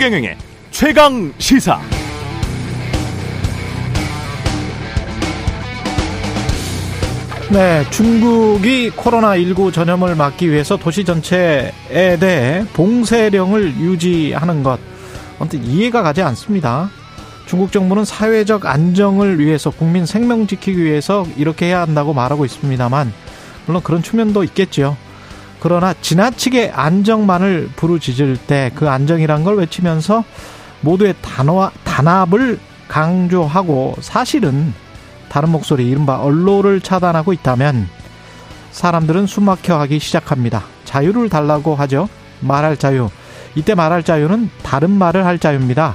최경영의 최강 시사. 네, 중국이 코로나19 전염을 막기 위해서 도시 전체에 대해 봉쇄령을 유지하는 것, 아무튼 이해가 가지 않습니다. 중국 정부는 사회적 안정을 위해서 국민 생명 지키기 위해서 이렇게 해야 한다고 말하고 있습니다만, 물론 그런 측면도 있겠죠. 그러나 지나치게 안정만을 부르짖을 때 그 안정이란 걸 외치면서 모두의 단화, 단합을 강조하고 사실은 다른 목소리 이른바 언로를 차단하고 있다면 사람들은 숨막혀 하기 시작합니다. 자유를 달라고 하죠. 말할 자유. 이때 말할 자유는 다른 말을 할 자유입니다.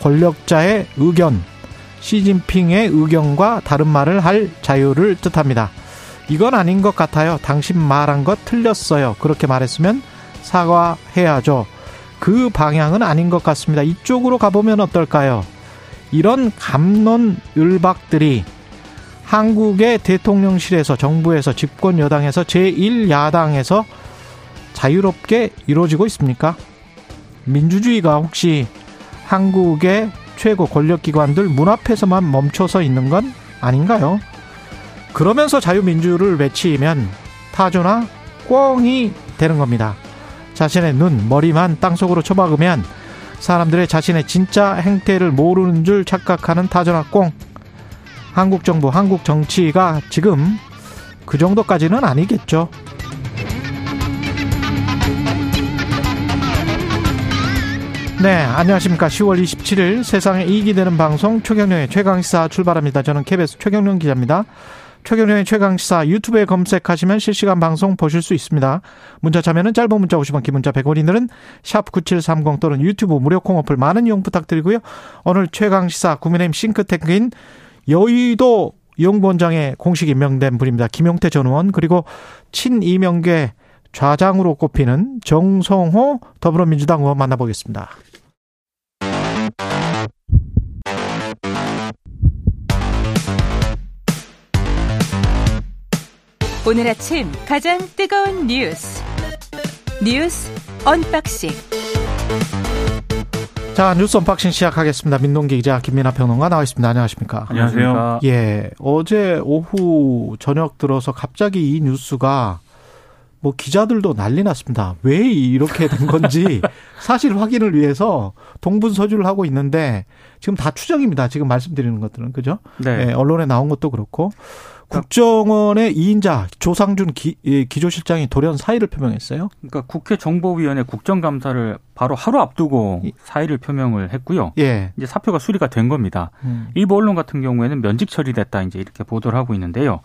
권력자의 의견, 시진핑의 의견과 다른 말을 할 자유를 뜻합니다. 이건 아닌 것 같아요. 당신 말한 것 틀렸어요. 그렇게 말했으면 사과해야죠. 그 방향은 아닌 것 같습니다. 이쪽으로 가보면 어떨까요? 이런 감론을박들이 한국의 대통령실에서 정부에서 집권 여당에서 제1야당에서 자유롭게 이루어지고 있습니까? 민주주의가 혹시 한국의 최고 권력기관들 문 앞에서만 멈춰서 있는 건 아닌가요? 그러면서 자유민주를 외치면 타조나 꽁이 되는 겁니다. 자신의 눈, 머리만 땅속으로 쳐박으면 사람들의 자신의 진짜 행태를 모르는 줄 착각하는 타조나 꽁. 한국 정부, 한국 정치가 지금 그 정도까지는 아니겠죠. 네, 안녕하십니까. 10월 27일 세상에 이익이 되는 방송 최경령의 최강시사 출발합니다. 저는 KBS 최경령 기자입니다. 최경령의 최강시사 유튜브에 검색하시면 실시간 방송 보실 수 있습니다. 문자 참여는 짧은 문자 50원, 긴 문자 100원이들은 샵9730 또는 유튜브 무료 콩 어플 많은 이용 부탁드리고요. 오늘 최강시사 국민의힘 싱크탱크인 여의도 연구원장에 공식 임명된 분입니다. 김용태 전 의원 그리고 친이명계 좌장으로 꼽히는 정성호 더불어민주당 의원 만나보겠습니다. 오늘 아침 가장 뜨거운 뉴스 뉴스 언박싱 자 뉴스 언박싱 시작하겠습니다. 민동기 기자 김민하 평론가 나와 있습니다. 안녕하십니까? 안녕하세요. 예, 어제 오후 저녁 들어서 갑자기 이 뉴스가 뭐 기자들도 난리 났습니다. 왜 이렇게 된 건지 사실 확인을 위해서 동분서주를 하고 있는데 지금 다 추정입니다. 지금 말씀드리는 것들은 그죠? 네. 예, 언론에 나온 것도 그렇고 국정원의 2인자 조상준 기, 예, 기조실장이 돌연 사의를 표명했어요. 그러니까 국회 정보위원회 국정감사를 바로 하루 앞두고 사의를 표명을 했고요. 예. 이제 사표가 수리가 된 겁니다. 음. 일부 언론 같은 경우에는 면직 처리됐다 이제 이렇게 보도를 하고 있는데요.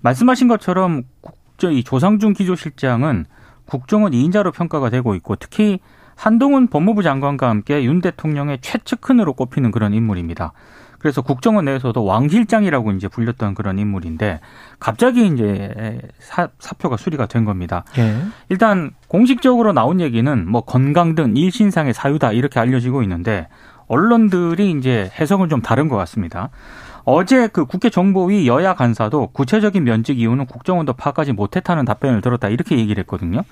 말씀하신 것처럼 국정 이 조상준 기조실장은 국정원 2인자로 평가가 되고 있고 특히 한동훈 법무부 장관과 함께 윤 대통령의 최측근으로 꼽히는 그런 인물입니다. 그래서 국정원 내에서도 왕실장이라고 이제 불렸던 그런 인물인데 갑자기 이제 사, 사표가 수리가 된 겁니다. 예. 일단 공식적으로 나온 얘기는 뭐 건강 등 일신상의 사유다 이렇게 알려지고 있는데 언론들이 이제 해석은 좀 다른 것 같습니다. 어제 그 국회 정보위 여야 간사도 구체적인 면직 이유는 국정원도 파악하지 못했다는 답변을 들었다 이렇게 얘기를 했거든요.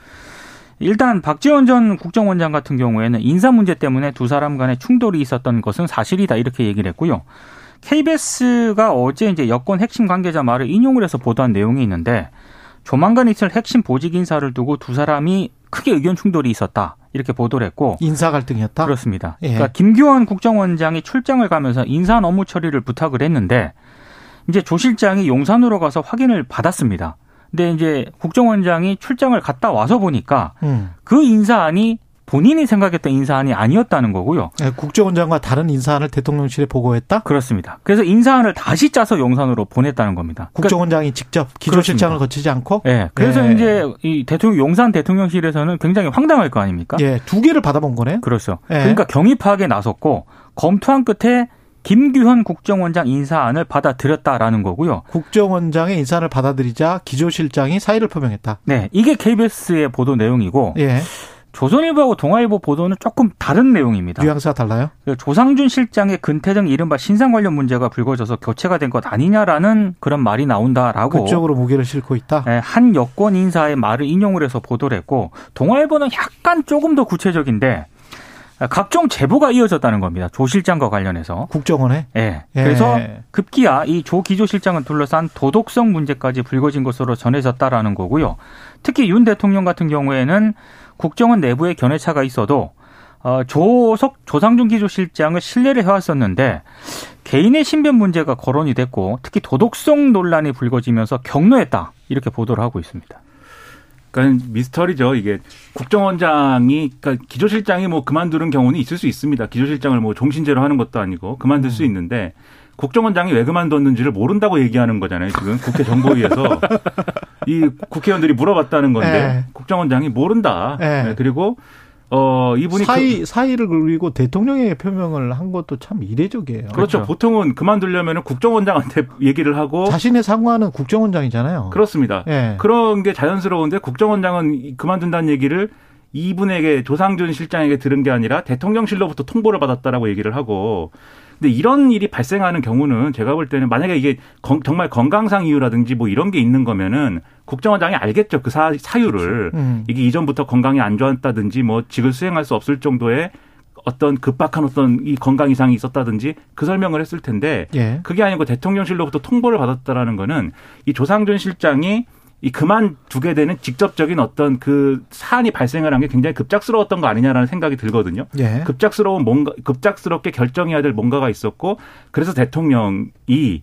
일단 박지원 전 국정원장 같은 경우에는 인사 문제 때문에 두 사람 간에 충돌이 있었던 것은 사실이다 이렇게 얘기를 했고요. KBS가 어제 이제 여권 핵심 관계자 말을 인용을 해서 보도한 내용이 있는데 조만간 있을 핵심 보직 인사를 두고 두 사람이 크게 의견 충돌이 있었다. 이렇게 보도를 했고 인사 갈등이었다. 그렇습니다. 예. 그러니까 김규원 국정원장이 출장을 가면서 인사 업무 처리를 부탁을 했는데 이제 조 실장이 용산으로 가서 확인을 받았습니다. 근데 이제 국정원장이 출장을 갔다 와서 보니까 음. 그 인사안이 본인이 생각했던 인사안이 아니었다는 거고요. 예, 국정원장과 다른 인사안을 대통령실에 보고했다. 그렇습니다. 그래서 인사안을 다시 짜서 용산으로 보냈다는 겁니다. 그러니까 국정원장이 직접 기조실장을. 거치지 않고. 예. 그래서 예. 이제 이 대통령 용산 대통령실에서는 굉장히 황당할 거 아닙니까? 예, 두 개를 받아본 거네요. 그렇죠. 예. 그러니까 경위 파악에 나섰고 검토한 끝에 김규현 국정원장 인사안을 받아들였다라는 거고요. 국정원장의 인사를 받아들이자 기조실장이 사의를 표명했다. 네, 이게 KBS의 보도 내용이고 예, 조선일보하고 동아일보 보도는 조금 다른 내용입니다. 뉘앙스가 달라요. 그 조상준 실장의 근태 등 이른바 신상 관련 문제가 불거져서 교체가 된 것 아니냐라는 그런 말이 나온다라고 그쪽으로 무게를 싣고 있다. 예, 한 여권 인사의 말을 인용을 해서 보도를 했고 동아일보는 약간 조금 더 구체적인데 각종 제보가 이어졌다는 겁니다. 조 실장과 관련해서. 국정원에? 예. 예. 그래서 급기야 이 조 기조 실장을 둘러싼 도덕성 문제까지 불거진 것으로 전해졌다라는 거고요. 특히 윤 대통령 같은 경우에는 국정원 내부에 견해차가 있어도 어, 조석 조상준 기조 실장을 신뢰를 해왔었는데 개인의 신변 문제가 거론이 됐고 특히 도덕성 논란이 불거지면서 격노했다 이렇게 보도를 하고 있습니다. 그러니까 미스터리죠. 이게 국정원장이 그러니까 기조실장이 뭐 그만두는 경우는 있을 수 있습니다. 기조실장을 뭐 종신제로 하는 것도 아니고 그만둘 수 음. 있는데 국정원장이 왜 그만뒀는지를 모른다고 얘기하는 거잖아요. 지금 국회 정보위에서 이 국회의원들이 물어봤다는 건데 네. 국정원장이 모른다. 네. 네. 그리고 어 이분이 사의 그, 사의를 그리고 대통령에게 표명을 한 것도 참 이례적이에요. 그렇죠. 그렇죠. 보통은 그만두려면 국정원장한테 얘기를 하고 자신의 상관은 국정원장이잖아요. 그렇습니다. 네. 그런 게 자연스러운데 국정원장은 그만둔다는 얘기를 이분에게 조상준 실장에게 들은 게 아니라 대통령실로부터 통보를 받았다라고 얘기를 하고 근데 이런 일이 발생하는 경우는 제가 볼 때는 만약에 이게 건, 정말 건강상 이유라든지 뭐 이런 게 있는 거면은 국정원장이 알겠죠. 그 사, 사유를. 그렇죠. 음. 이게 이전부터 건강이 안 좋았다든지 뭐 직을 수행할 수 없을 정도의 어떤 급박한 어떤 이 건강 이상이 있었다든지 그 설명을 했을 텐데 예. 그게 아니고 대통령실로부터 통보를 받았다라는 거는 이 조상준 실장이 이 그만두게 되는 직접적인 어떤 그 사안이 발생을 한 게 굉장히 급작스러웠던 거 아니냐라는 생각이 들거든요. 예. 급작스러운 뭔가 급작스럽게 결정해야 될 뭔가가 있었고 그래서 대통령이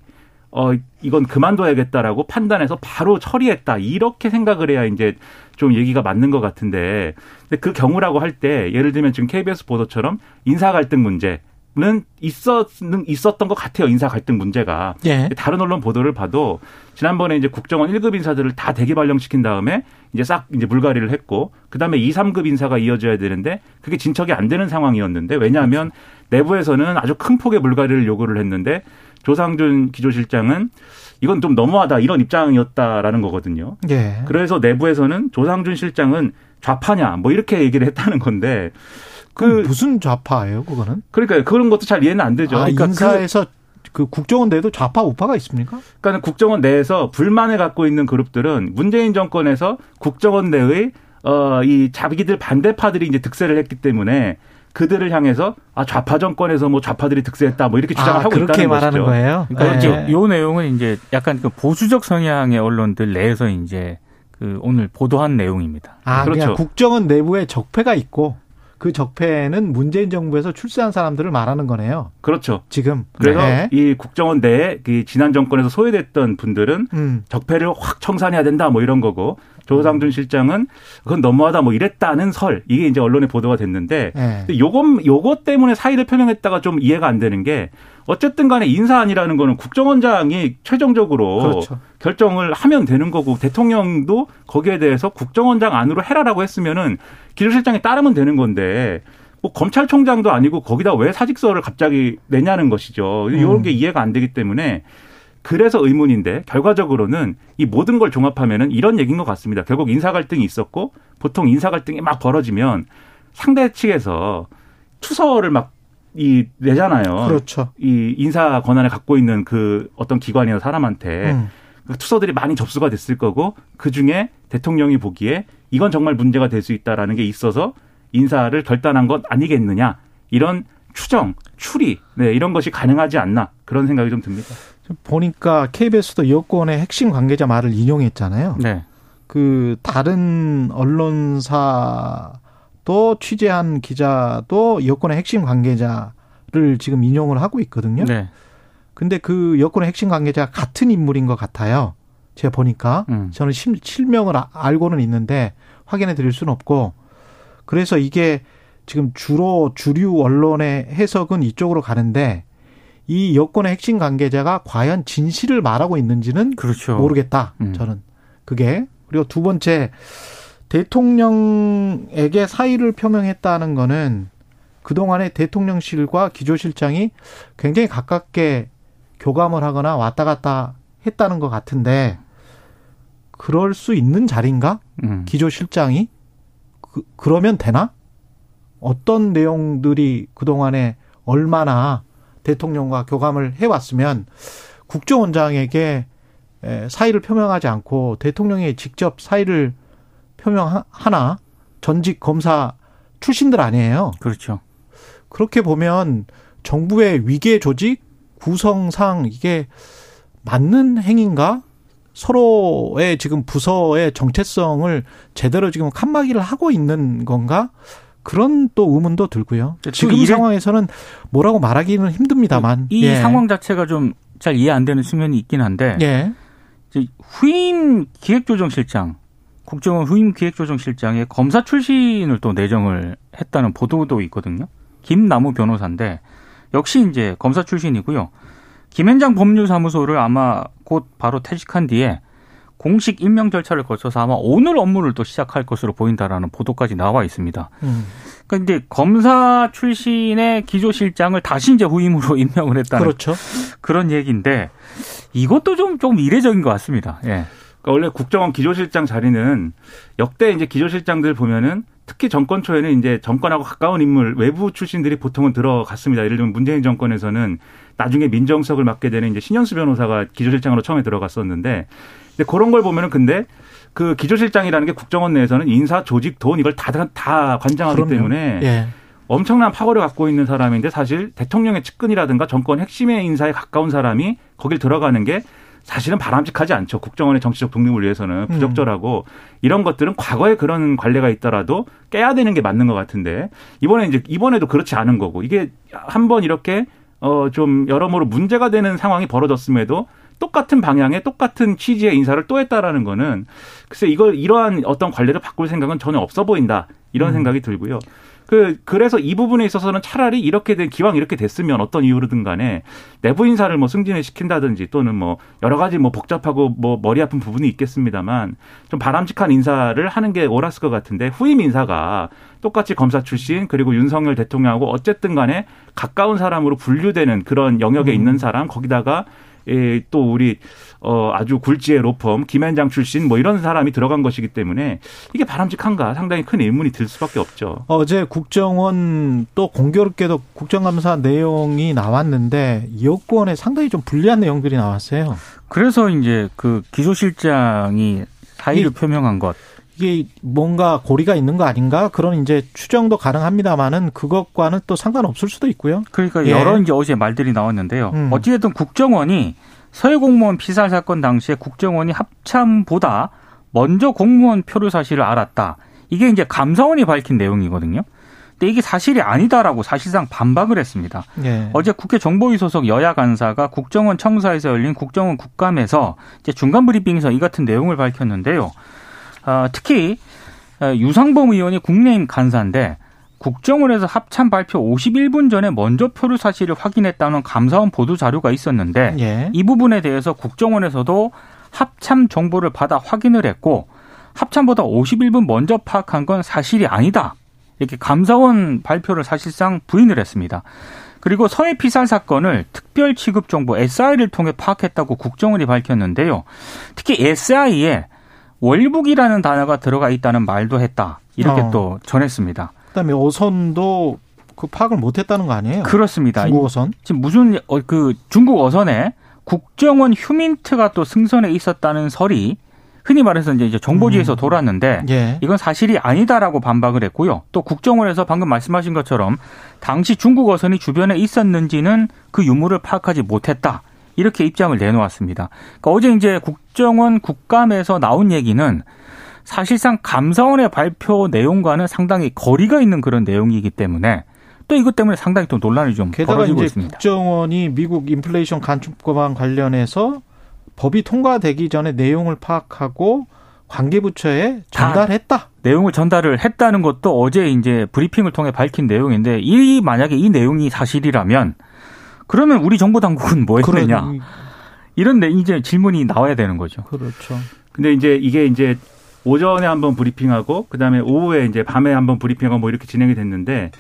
어 이건 그만둬야겠다라고 판단해서 바로 처리했다 이렇게 생각을 해야 이제 좀 얘기가 맞는 것 같은데 근데 그 경우라고 할 때 예를 들면 지금 KBS 보도처럼 인사 갈등 문제 는 있었 있었던 것 같아요 인사 갈등 문제가 예. 다른 언론 보도를 봐도 지난번에 이제 국정원 1급 인사들을 다 대기 발령시킨 다음에 이제 싹 이제 물갈이를 했고 그다음에 2, 3급 인사가 이어져야 되는데 그게 진척이 안 되는 상황이었는데 왜냐하면 내부에서는 아주 큰 폭의 물갈이를 요구를 했는데 조상준 기조실장은 이건 좀 너무하다 이런 입장이었다라는 거거든요. 예. 그래서 내부에서는 조상준 실장은 좌파냐 뭐 이렇게 얘기를 했다는 건데 그 무슨 좌파예요, 그거는? 그러니까 그런 것도 잘 이해는 안 되죠. 아, 그러니까 인사에서 그, 그 국정원 내에도 좌파 우파가 있습니까? 그러니까 국정원 내에서 불만을 갖고 있는 그룹들은 문재인 정권에서 국정원 내의 어 이 자기들 반대파들이 이제 득세를 했기 때문에 그들을 향해서 아 좌파 정권에서 뭐 좌파들이 득세했다 뭐 이렇게 주장을 아, 하고 있다는 말하는 것이죠. 거예요. 그러니까 네. 요 내용은 이제 약간 그 보수적 성향의 언론들 내에서 이제 그 오늘 보도한 내용입니다. 아, 그렇죠. 국정원 내부에 적폐가 있고 그 적폐는 문재인 정부에서 출세한 사람들을 말하는 거네요. 그렇죠. 지금. 그래서 네. 이 국정원 내에 그 지난 정권에서 소외됐던 분들은 음. 적폐를 확 청산해야 된다 뭐 이런 거고 조상준 실장은 그건 너무하다 뭐 이랬다는 설 이게 이제 언론에 보도가 됐는데 네. 요것 요것 때문에 사의를 표명했다가 좀 이해가 안 되는 게 어쨌든 간에 인사안이라는 거는 국정원장이 최종적으로 그렇죠. 결정을 하면 되는 거고 대통령도 거기에 대해서 국정원장 안으로 해라라고 했으면은 기조실장에 따르면 되는 건데 뭐 검찰총장도 아니고 거기다 왜 사직서를 갑자기 내냐는 것이죠. 이런 음. 게 이해가 안 되기 때문에 그래서 의문인데 결과적으로는 이 모든 걸 종합하면은 이런 얘기인 것 같습니다. 결국 인사 갈등이 있었고 보통 인사 갈등이 막 벌어지면 상대 측에서 추서를 막 이 내잖아요. 그렇죠. 이 인사 권한을 갖고 있는 그 어떤 기관이나 사람한테 음. 그 투서들이 많이 접수가 됐을 거고 그 중에 대통령이 보기에 이건 정말 문제가 될 수 있다라는 게 있어서 인사를 결단한 것 아니겠느냐 이런 추정, 추리, 네, 이런 것이 가능하지 않나 그런 생각이 좀 듭니다. 보니까 KBS도 여권의 핵심 관계자 말을 인용했잖아요. 네. 그 다른 언론사 도 취재한 기자도 여권의 핵심 관계자를 지금 인용을 하고 있거든요. 네. 근데 그 여권의 핵심 관계자 같은 인물인 것 같아요. 제가 보니까 음. 저는 실명을 아, 알고는 있는데 확인해 드릴 수는 없고 그래서 이게 지금 주로 주류 언론의 해석은 이쪽으로 가는데 이 여권의 핵심 관계자가 과연 진실을 말하고 있는지는 그렇죠. 모르겠다. 음. 저는 그게 그리고 두 번째 대통령에게 사의를 표명했다는 거는 그동안에 대통령실과 기조실장이 굉장히 가깝게 교감을 하거나 왔다 갔다 했다는 것 같은데 그럴 수 있는 자리인가? 음. 기조실장이 그, 그러면 되나? 어떤 내용들이 그동안에 얼마나 대통령과 교감을 해왔으면 국정원장에게 사의를 표명하지 않고 대통령이 직접 사의를 표명 하나 전직 검사 출신들 아니에요. 그렇죠. 그렇게 보면 정부의 위계 조직 구성상 이게 맞는 행인가? 서로의 지금 부서의 정체성을 제대로 지금 칸막이를 하고 있는 건가? 그런 또 의문도 들고요. 지금 이 상황에서는 뭐라고 말하기는 힘듭니다만 이 예. 상황 자체가 좀 잘 이해 안 되는 측면이 있긴 한데 예. 후임 기획조정실장 국정원 후임 기획조정실장의 검사 출신을 또 내정을 했다는 보도도 있거든요. 김나무 변호사인데 역시 이제 검사 출신이고요. 김현장 법률사무소를 아마 곧 바로 퇴직한 뒤에 공식 임명 절차를 거쳐서 아마 오늘 업무를 또 시작할 것으로 보인다라는 보도까지 나와 있습니다. 음. 그러니까 이제 검사 출신의 기조실장을 다시 이제 후임으로 임명을 했다는 그렇죠. 그런 얘기인데 이것도 좀좀 이례적인 것 같습니다. 예. 그러니까 원래 국정원 기조실장 자리는 역대 이제 기조실장들 보면은 특히 정권 초에는 이제 정권하고 가까운 인물 외부 출신들이 보통은 들어갔습니다. 예를 들면 문재인 정권에서는 나중에 민정수석을 맡게 되는 이제 신현수 변호사가 기조실장으로 처음에 들어갔었는데 근데 그런 걸 보면은 근데 그 기조실장이라는 게 국정원 내에서는 인사, 조직, 돈 이걸 다, 다 관장하기 그럼요. 때문에 예. 엄청난 파워를 갖고 있는 사람인데 사실 대통령의 측근이라든가 정권 핵심의 인사에 가까운 사람이 거길 들어가는 게 사실은 바람직하지 않죠. 국정원의 정치적 독립을 위해서는 음. 부적절하고 음. 이런 것들은 과거에 그런 관례가 있더라도 깨야 되는 게 맞는 것 같은데 이번에 이제 이번에도 그렇지 않은 거고 이게 한 번 이렇게 어 좀 여러모로 문제가 되는 상황이 벌어졌음에도 똑같은 방향의 똑같은 취지의 인사를 또 했다라는 거는 글쎄 이걸 이러한 어떤 관례를 바꿀 생각은 전혀 없어 보인다 이런 음. 생각이 들고요. 그 그래서 이 부분에 있어서는 차라리 이렇게 된 기왕 이렇게 됐으면 어떤 이유로든 간에 내부 인사를 뭐 승진을 시킨다든지 또는 뭐 여러 가지 뭐 복잡하고 뭐 머리 아픈 부분이 있겠습니다만 좀 바람직한 인사를 하는 게 옳았을 것 같은데 후임 인사가 똑같이 검사 출신 그리고 윤석열 대통령하고 어쨌든 간에 가까운 사람으로 분류되는 그런 영역에 음. 있는 사람 거기다가 예, 또 우리 어 아주 굴지의 로펌 김현장 출신 뭐 이런 사람이 들어간 것이기 때문에 이게 바람직한가 상당히 큰 의문이 들 수밖에 없죠. 어제 국정원 또 공교롭게도 국정감사 내용이 나왔는데 여권에 상당히 좀 불리한 내용들이 나왔어요. 그래서 이제 그 기조실장이 사의를 표명한 것 이게 뭔가 고리가 있는 거 아닌가 그런 이제 추정도 가능합니다만은 그것과는 또 상관없을 수도 있고요. 그러니까 예. 여러 이제 어제 말들이 나왔는데요. 음. 어찌됐든 국정원이 서해 공무원 피살 사건 당시에 국정원이 합참보다 먼저 공무원 표류 사실을 알았다. 이게 이제 감사원이 밝힌 내용이거든요. 근데 이게 사실이 아니다라고 사실상 반박을 했습니다. 예. 어제 국회 정보위 소속 여야 간사가 국정원 청사에서 열린 국정원 국감에서 이제 중간 브리핑에서 이 같은 내용을 밝혔는데요. 어, 특히 어, 유상범 의원이 국내임 간사인데 국정원에서 합참 발표 51분 전에 먼저 표류 사실을 확인했다는 감사원 보도 자료가 있었는데 예. 이 부분에 대해서 국정원에서도 합참 정보를 받아 확인을 했고 합참보다 51분 먼저 파악한 건 사실이 아니다. 이렇게 감사원 발표를 사실상 부인을 했습니다. 그리고 서해 피살 사건을 특별 취급 정보 SI를 통해 파악했다고 국정원이 밝혔는데요. 특히 SI에 월북이라는 단어가 들어가 있다는 말도 했다. 이렇게 어. 또 전했습니다. 그다음에 어선도 그 파악을 못했다는 거 아니에요? 그렇습니다. 중국 어선 지금 무슨 어, 그 중국 어선에 국정원 휴민트가 또 승선에 있었다는 설이 흔히 말해서 이제 정보지에서 음. 돌았는데 예. 이건 사실이 아니다라고 반박을 했고요. 또 국정원에서 방금 말씀하신 것처럼 당시 중국 어선이 주변에 있었는지는 그 유무를 파악하지 못했다. 이렇게 입장을 내놓았습니다. 그러니까 어제 이제 국정원 국감에서 나온 얘기는 사실상 감사원의 발표 내용과는 상당히 거리가 있는 그런 내용이기 때문에 또 이것 때문에 상당히 또 논란이 좀 벌어지고 이제 있습니다. 국정원이 미국 인플레이션 간첩법안 관련해서 법이 통과되기 전에 내용을 파악하고 관계부처에 전달했다. 내용을 전달을 했다는 것도 어제 이제 브리핑을 통해 밝힌 내용인데 이 만약에 이 내용이 사실이라면 그러면 우리 정보 당국은 뭐 했느냐? 그런... 이런 데 이제 질문이 나와야 되는 거죠. 그렇죠. 근데 이제 이게 이제 오전에 한번 브리핑하고 그다음에 오후에 이제 밤에 한번 브리핑하고 뭐 이렇게 진행이 됐는데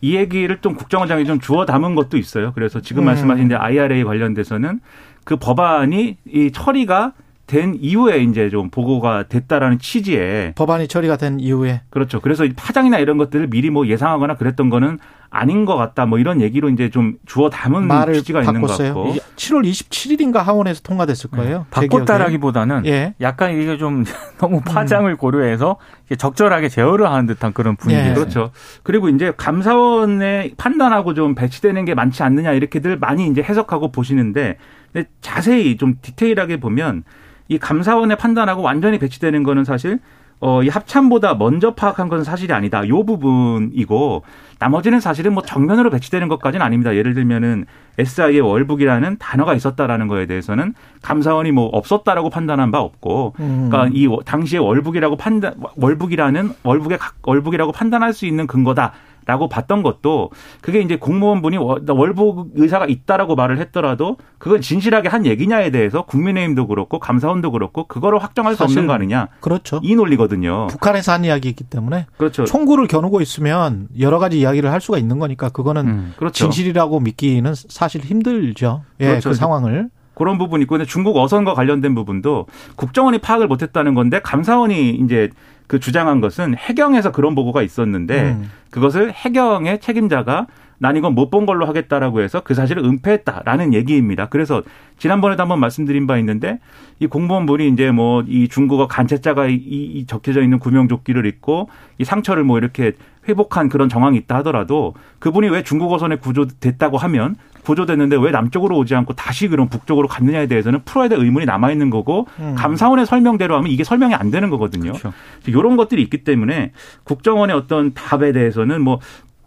이 얘기를 좀 국정원장이 좀 주워 담은 것도 있어요. 그래서 지금 음. 말씀하신 이제 IRA 관련돼서는 그 법안이 이 처리가 된 이후에 이제 좀 보고가 됐다라는 취지에 법안이 처리가 된 이후에 그렇죠. 그래서 파장이나 이런 것들을 미리 뭐 예상하거나 그랬던 거는 아닌 것 같다. 뭐 이런 얘기로 이제 좀 주워 담은 말을 취지가 있는 것 바꿨어요. 같고. 7월 27일인가 하원에서 통과됐을 거예요. 제 바꿨다라기보다는. 예. 약간 이게 좀 너무 파장을 고려해서 이게 적절하게 제어를 하는 듯한 그런 분위기. 예. 그렇죠. 그리고 이제 감사원의 판단하고 좀 배치되는 게 많지 않느냐 이렇게들 많이 이제 해석하고 보시는데 근데 자세히 좀 디테일하게 보면 이 감사원의 판단하고 완전히 배치되는 거는 사실 어, 이 합참보다 먼저 파악한 것은 사실이 아니다. 요 부분이고 나머지는 사실은 뭐 정면으로 배치되는 것까지는 아닙니다. 예를 들면은 SI의 월북이라는 단어가 있었다라는 거에 대해서는 감사원이 뭐 없었다라고 판단한 바 없고 음. 그러니까 이 당시에 월북이라고 판단 월북이라는 월북의 각- 월북이라고 판단할 수 있는 근거다. 라고 봤던 것도 그게 이제 공무원분이 월- 월북 의사가 있다라고 말을 했더라도 그건 진실하게 한 얘기냐에 대해서 국민의힘도 그렇고 감사원도 그렇고 그거를 확정할 수 없는 거 아니냐 그렇죠. 이 논리거든요. 북한에서 한 이야기이기 때문에 그렇죠. 총구를 겨누고 있으면 여러 가지 이야기를 할 수가 있는 거니까 그거는 음. 그렇죠. 진실이라고 믿기는 사실 힘들죠. 예, 그렇죠. 그 상황을. 그런 부분이 있고 근데 중국 어선과 관련된 부분도 국정원이 파악을 못했다는 건데 감사원이 이제 그 주장한 것은 해경에서 그런 보고가 있었는데 음. 그것을 해경의 책임자가 난 이건 못 본 걸로 하겠다라고 해서 그 사실을 은폐했다라는 얘기입니다. 그래서 지난번에도 한번 말씀드린 바 있는데 이 공무원분이 이제 뭐 이 중국어 간체자가 이, 이 적혀져 있는 구명조끼를 입고 이 상처를 뭐 이렇게 회복한 그런 정황이 있다 하더라도 그분이 왜 중국어선에 구조됐다고 하면 구조됐는데 왜 남쪽으로 오지 않고 다시 그런 북쪽으로 갔느냐에 대해서는 풀어야 될 의문이 남아 있는 거고 음. 감사원의 설명대로 하면 이게 설명이 안 되는 거거든요. 그렇죠. 이런 것들이 있기 때문에 국정원의 어떤 답에 대해서는 뭐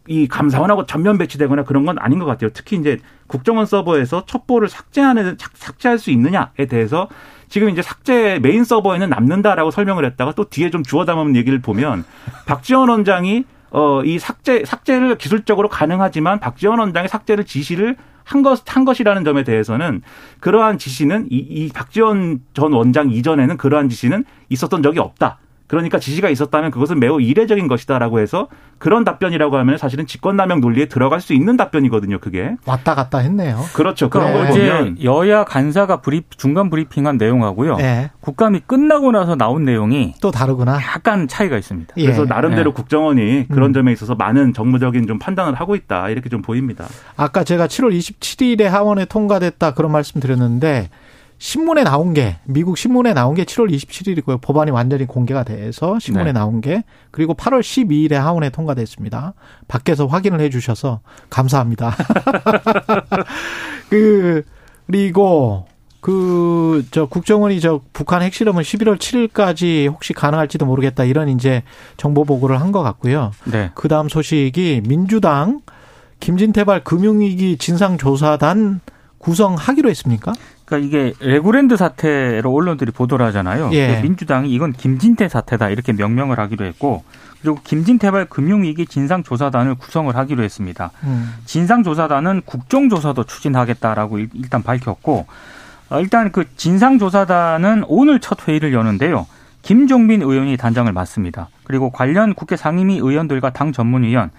이 감사원하고 전면 배치되거나 그런 건 아닌 것 같아요. 특히 이제 국정원 서버에서 첩보를 삭제하는 삭- 삭제할 수 있느냐에 대해서 지금 이제 삭제 메인 서버에는 남는다라고 설명을 했다가 또 뒤에 좀 주워 담은 얘기를 보면 박지원 원장이 어 이 삭제 삭제를 기술적으로 가능하지만 박지원 원장이 삭제를 지시를 한 것, 한 것이라는 점에 대해서는 그러한 지시는 이, 이 박지원 전 원장 이전에는 그러한 지시는 있었던 적이 없다. 그러니까 지시가 있었다면 그것은 매우 이례적인 것이다라고 해서 그런 답변이라고 하면 사실은 직권남용 논리에 들어갈 수 있는 답변이거든요. 그게 왔다 갔다 했네요. 그렇죠. 그런 그러니까 걸 어제 보면 여야 간사가 브리, 중간 브리핑한 내용하고요. 예. 국감이 끝나고 나서 나온 내용이 또 다르구나. 약간 차이가 있습니다. 예. 그래서 나름대로 네. 국정원이 그런 음. 점에 있어서 많은 정무적인 좀 판단을 하고 있다 이렇게 좀 보입니다. 아까 제가 7월 27일에 하원에 통과됐다 그런 말씀 드렸는데 신문에 나온 게 미국 신문에 나온 게 7월 27일이고요. 법안이 완전히 공개가 돼서 신문에 네. 나온 게 그리고 8월 12일에 하원에 통과됐습니다. 밖에서 확인을 해 주셔서 감사합니다. 그 그리고 그 저 국정원이 저 북한 핵실험을 11월 7일까지 혹시 가능할지도 모르겠다 이런 이제 정보 보고를 한 것 같고요. 네. 그 다음 소식이 민주당 김진태발 금융위기 진상조사단 구성하기로 했습니까? 그러니까 이게 레고랜드 사태로 언론들이 보도를 하잖아요. 예. 민주당이 이건 김진태 사태다 이렇게 명명을 하기로 했고 그리고 김진태발 금융위기 진상조사단을 구성을 하기로 했습니다. 음. 진상조사단은 국정조사도 추진하겠다라고 일- 일단 밝혔고 어, 일단 그 진상조사단은 오늘 첫 회의를 여는데요. 김종민 의원이 단장을 맡습니다. 그리고 관련 국회 상임위 의원들과 당 전문위원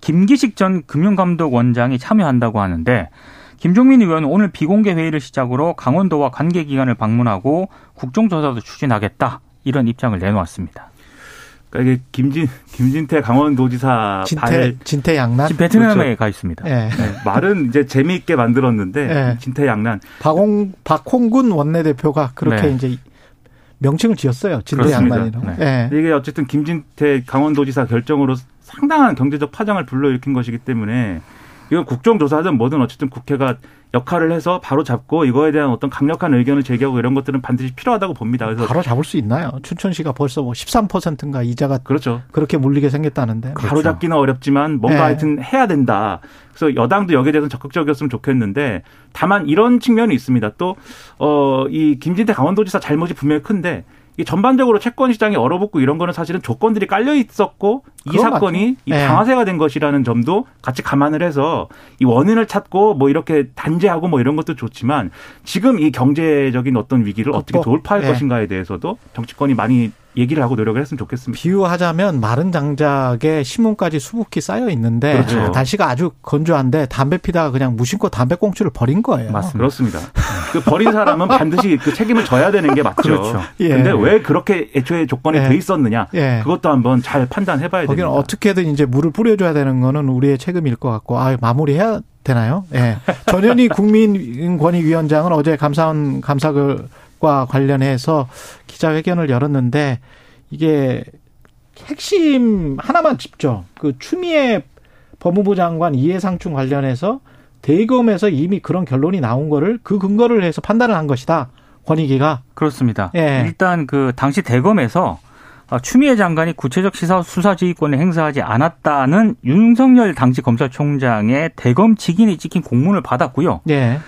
김기식 전 금융감독원장이 참여한다고 하는데 김종민 의원은 오늘 비공개 회의를 시작으로 강원도와 관계 기관을 방문하고 국정조사도 추진하겠다 이런 입장을 내놓았습니다. 그러니까 이게 김진 김진태 강원도지사 진태 발 진태 양난 지금 베트남에 그렇죠. 가 있습니다. 예. 네, 말은 이제 재미있게 만들었는데 예. 진태 양난 박홍 박홍근 원내대표가 그렇게 네. 이제 명칭을 지었어요. 진태 그렇습니다. 양난이라고. 네. 예. 이게 어쨌든 김진태 강원도지사 결정으로 상당한 경제적 파장을 불러일으킨 것이기 때문에 이건 국정조사든 뭐든 어쨌든 국회가 역할을 해서 바로 잡고 이거에 대한 어떤 강력한 의견을 제기하고 이런 것들은 반드시 필요하다고 봅니다. 그래서 바로 잡을 수 있나요? 춘천시가 벌써 뭐 13%인가 이자가 그렇죠. 그렇게 물리게 생겼다는데. 바로 잡기는 어렵지만 뭔가 네. 하여튼 해야 된다. 그래서 여당도 여기에 대해서 적극적이었으면 좋겠는데 다만 이런 측면이 있습니다. 또 어 이 김진태 강원도지사 잘못이 분명히 큰데 이 전반적으로 채권 시장이 얼어붙고 이런 거는 사실은 조건들이 깔려 있었고 이 사건이 맞죠. 이 네. 방아쇠가 된 것이라는 점도 같이 감안을 해서 이 원인을 찾고 뭐 이렇게 단죄하고 뭐 이런 것도 좋지만 지금 이 경제적인 어떤 위기를 어떻게. 돌파할 네. 것인가에 대해서도 정치권이 많이 얘기를 하고 노력을 했으면 좋겠습니다. 비유하자면 마른 장작에 신문까지 수북히 쌓여 있는데 그렇죠. 날씨가 아주 건조한데 담배 피다가 그냥 무심코 담배 꽁초를 버린 거예요. 맞습니다. 그렇습니다. 그 버린 사람은 반드시 그 책임을 져야 되는 게 맞죠. 그렇죠. 예. 근데 왜 그렇게 애초에 조건이 예. 돼 있었느냐? 예. 그것도 한번 잘 판단해 봐야 거기는 됩니다. 어떻게든 이제 물을 뿌려 줘야 되는 거는 우리의 책임일 것 같고, 아 마무리해야 되나요? 예. 전현희 국민권익위원장은 어제 감사원 감사 과 관련해서 기자회견을 열었는데 이게 핵심 하나만 짚죠. 그 추미애 법무부 장관 이해상충 관련해서 대검에서 이미 그런 결론이 나온 거를 그 근거를 해서 판단을 한 것이다. 권익위가. 그렇습니다. 예. 일단 그 당시 대검에서 어, 추미애 장관이 구체적 시사 수사 지휘권을 행사하지 않았다는 윤석열 당시 검찰총장의 대검 직인이 찍힌 공문을 받았고요. 예.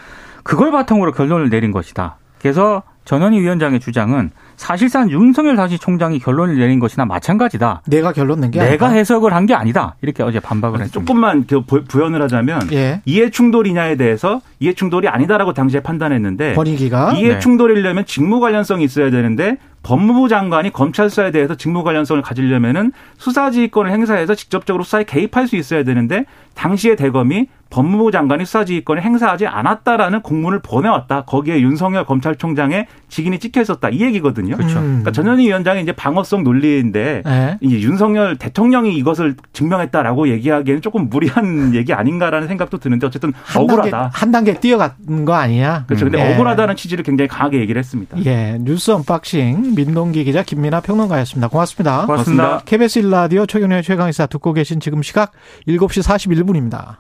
그걸 바탕으로 결론을 내린 것이다. 그래서 전현희 위원장의 주장은 사실상 윤석열 당시 총장이 결론을 내린 것이나 마찬가지다. 내가 결론 낸 게 내가 아니다. 해석을 한 게 아니다. 이렇게 어제 반박을 했습니다. 조금만 그 부- 부연을 하자면 예. 이해 충돌이냐에 대해서 이해 충돌이 아니다라고 당시에 판단했는데 권익위가 이해 네. 충돌이려면 직무 관련성이 있어야 되는데 법무부 장관이 검찰 수사에 대해서 직무 관련성을 가지려면은 수사지휘권을 행사해서 직접적으로 수사에 개입할 수 있어야 되는데 당시의 대검이 법무부 장관이 수사지휘권을 행사하지 않았다라는 공문을 보내왔다. 거기에 윤석열 검찰총장의 직인이 찍혀 있었다. 이 얘기거든요. 그렇죠. 음. 그러니까 전현희 위원장의 이제 방어성 논리인데 예. 이제 윤석열 대통령이 이것을 증명했다라고 얘기하기에는 조금 무리한 얘기 아닌가라는 생각도 드는데 어쨌든 한 단계, 억울하다. 한 단계 뛰어간 거 아니야? 그렇죠. 근데 예. 억울하다는 취지를 굉장히 강하게 얘기를 했습니다. 예, 뉴스 unboxing 민동기 기자 김민하 평론가였습니다. 고맙습니다. 고맙습니다. KBS 1라디오 최경영의 최강시사 듣고 계신 지금 시각 7시 41분입니다.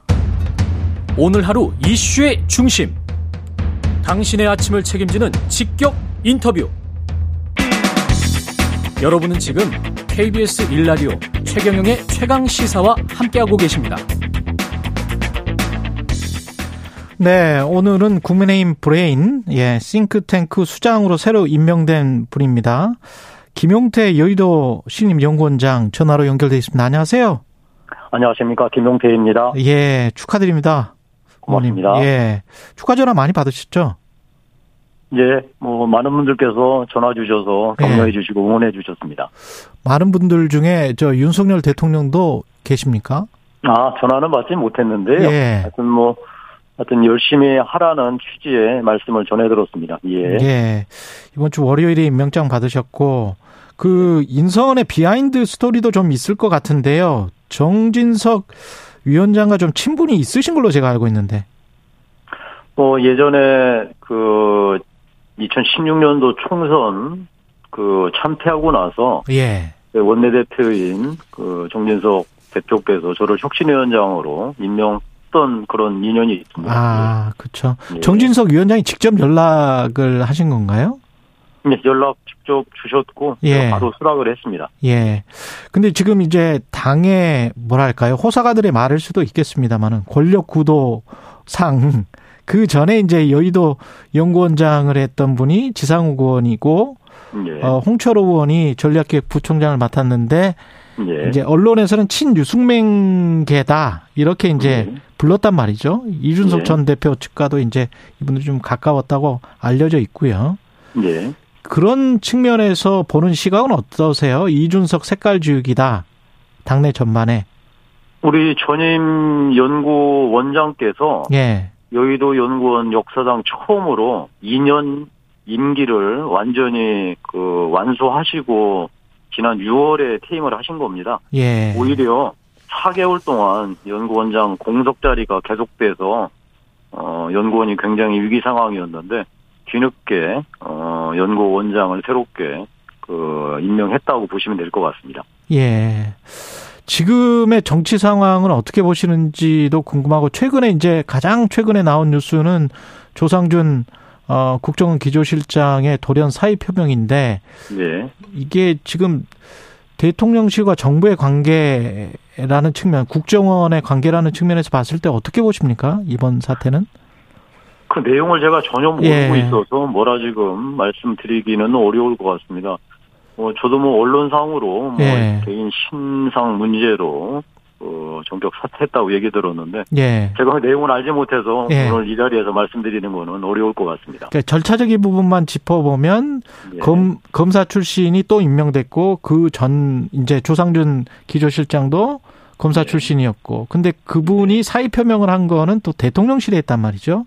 오늘 하루 이슈의 중심. 당신의 아침을 책임지는 직격 인터뷰. 여러분은 지금 KBS 1라디오 최경영의 최강 시사와 함께하고 계십니다. 네, 오늘은 국민의힘 브레인, 예, 싱크탱크 수장으로 새로 임명된 분입니다. 김용태 여의도 신임연구원장 전화로 연결돼 있습니다. 안녕하세요. 안녕하십니까 김용태입니다. 예, 축하드립니다. 고맙습니다. 어머님. 예, 축하 전화 많이 받으셨죠? 예, 뭐 많은 분들께서 전화 주셔서 예. 격려해 주시고 응원해 주셨습니다. 많은 분들 중에 저 윤석열 대통령도 계십니까? 아 전화는 받지 못했는데요. 예. 하여튼 뭐 하여튼 열심히 하라는 취지의 말씀을 전해 들었습니다. 예. 예. 이번 주 월요일에 임명장 받으셨고 그 인선의 behind story도 좀 있을 것 같은데요. 정진석 위원장과 좀 친분이 있으신 걸로 제가 알고 있는데. 뭐 예전에 그 2016년도 총선 그 참패하고 나서 예. 원내대표인 그 정진석 대표께서 저를 혁신위원장으로 임명 했던 그런 인연이 있습니다. 아, 그렇죠. 예. 정진석 위원장이 직접 연락을 하신 건가요? 예, 연락 직접 주셨고 예. 바로 수락을 했습니다. 예. 근데 지금 이제 당의 뭐랄까요? 호사가들의 말일 수도 있겠습니다만은 권력 구도상 그 전에 이제 여의도 연구원장을 했던 분이 지상욱 의원이고 예. 어, 홍철호 의원이 전략기획 부총장을 맡았는데 예. 이제 언론에서는 친유승맹계다 이렇게 이제 예. 불렀단 말이죠. 이준석 예. 전 대표 측과도 이제 이분들이 좀 가까웠다고 알려져 있고요. 예. 그런 측면에서 보는 시각은 어떠세요? 이준석 색깔 주기다 당내 전반에. 우리 전임 연구원장께서 예. 여의도 연구원 역사상 처음으로 2년 임기를 완전히 그 완수하시고 지난 6월에 퇴임을 하신 겁니다. 예. 오히려 4개월 동안 연구원장 공석 자리가 계속돼서 어 연구원이 굉장히 위기 상황이었는데 뒤늦게 어 연구원장을 새롭게 그 임명했다고 보시면 될 것 같습니다. 예. 지금의 정치 상황은 어떻게 보시는지도 궁금하고 최근에 이제 가장 최근에 나온 뉴스는 조상준 어 국정원 기조실장의 돌연 사의 표명인데 예. 이게 지금 대통령실과 정부의 관계 라는 측면, 국정원의 관계라는 측면에서 봤을 때 어떻게 보십니까? 이번 사태는? 그 내용을 제가 전혀 모르고 예. 있어서 뭐라 지금 말씀드리기는 어려울 것 같습니다. 뭐 저도 뭐 언론상으로 뭐 예. 개인 신상 문제로 어, 전격 사퇴했다고 얘기 들었는데 예. 제가 그 내용을 알지 못해서 예. 오늘 이 자리에서 말씀드리는 거는 어려울 것 같습니다. 그러니까 절차적인 부분만 짚어보면 예. 검 검사 출신이 또 임명됐고 그 전 이제 조상준 기조실장도 검사 네. 출신이었고 근데 그분이 사의 표명을 한 거는 또 대통령실에 했단 말이죠.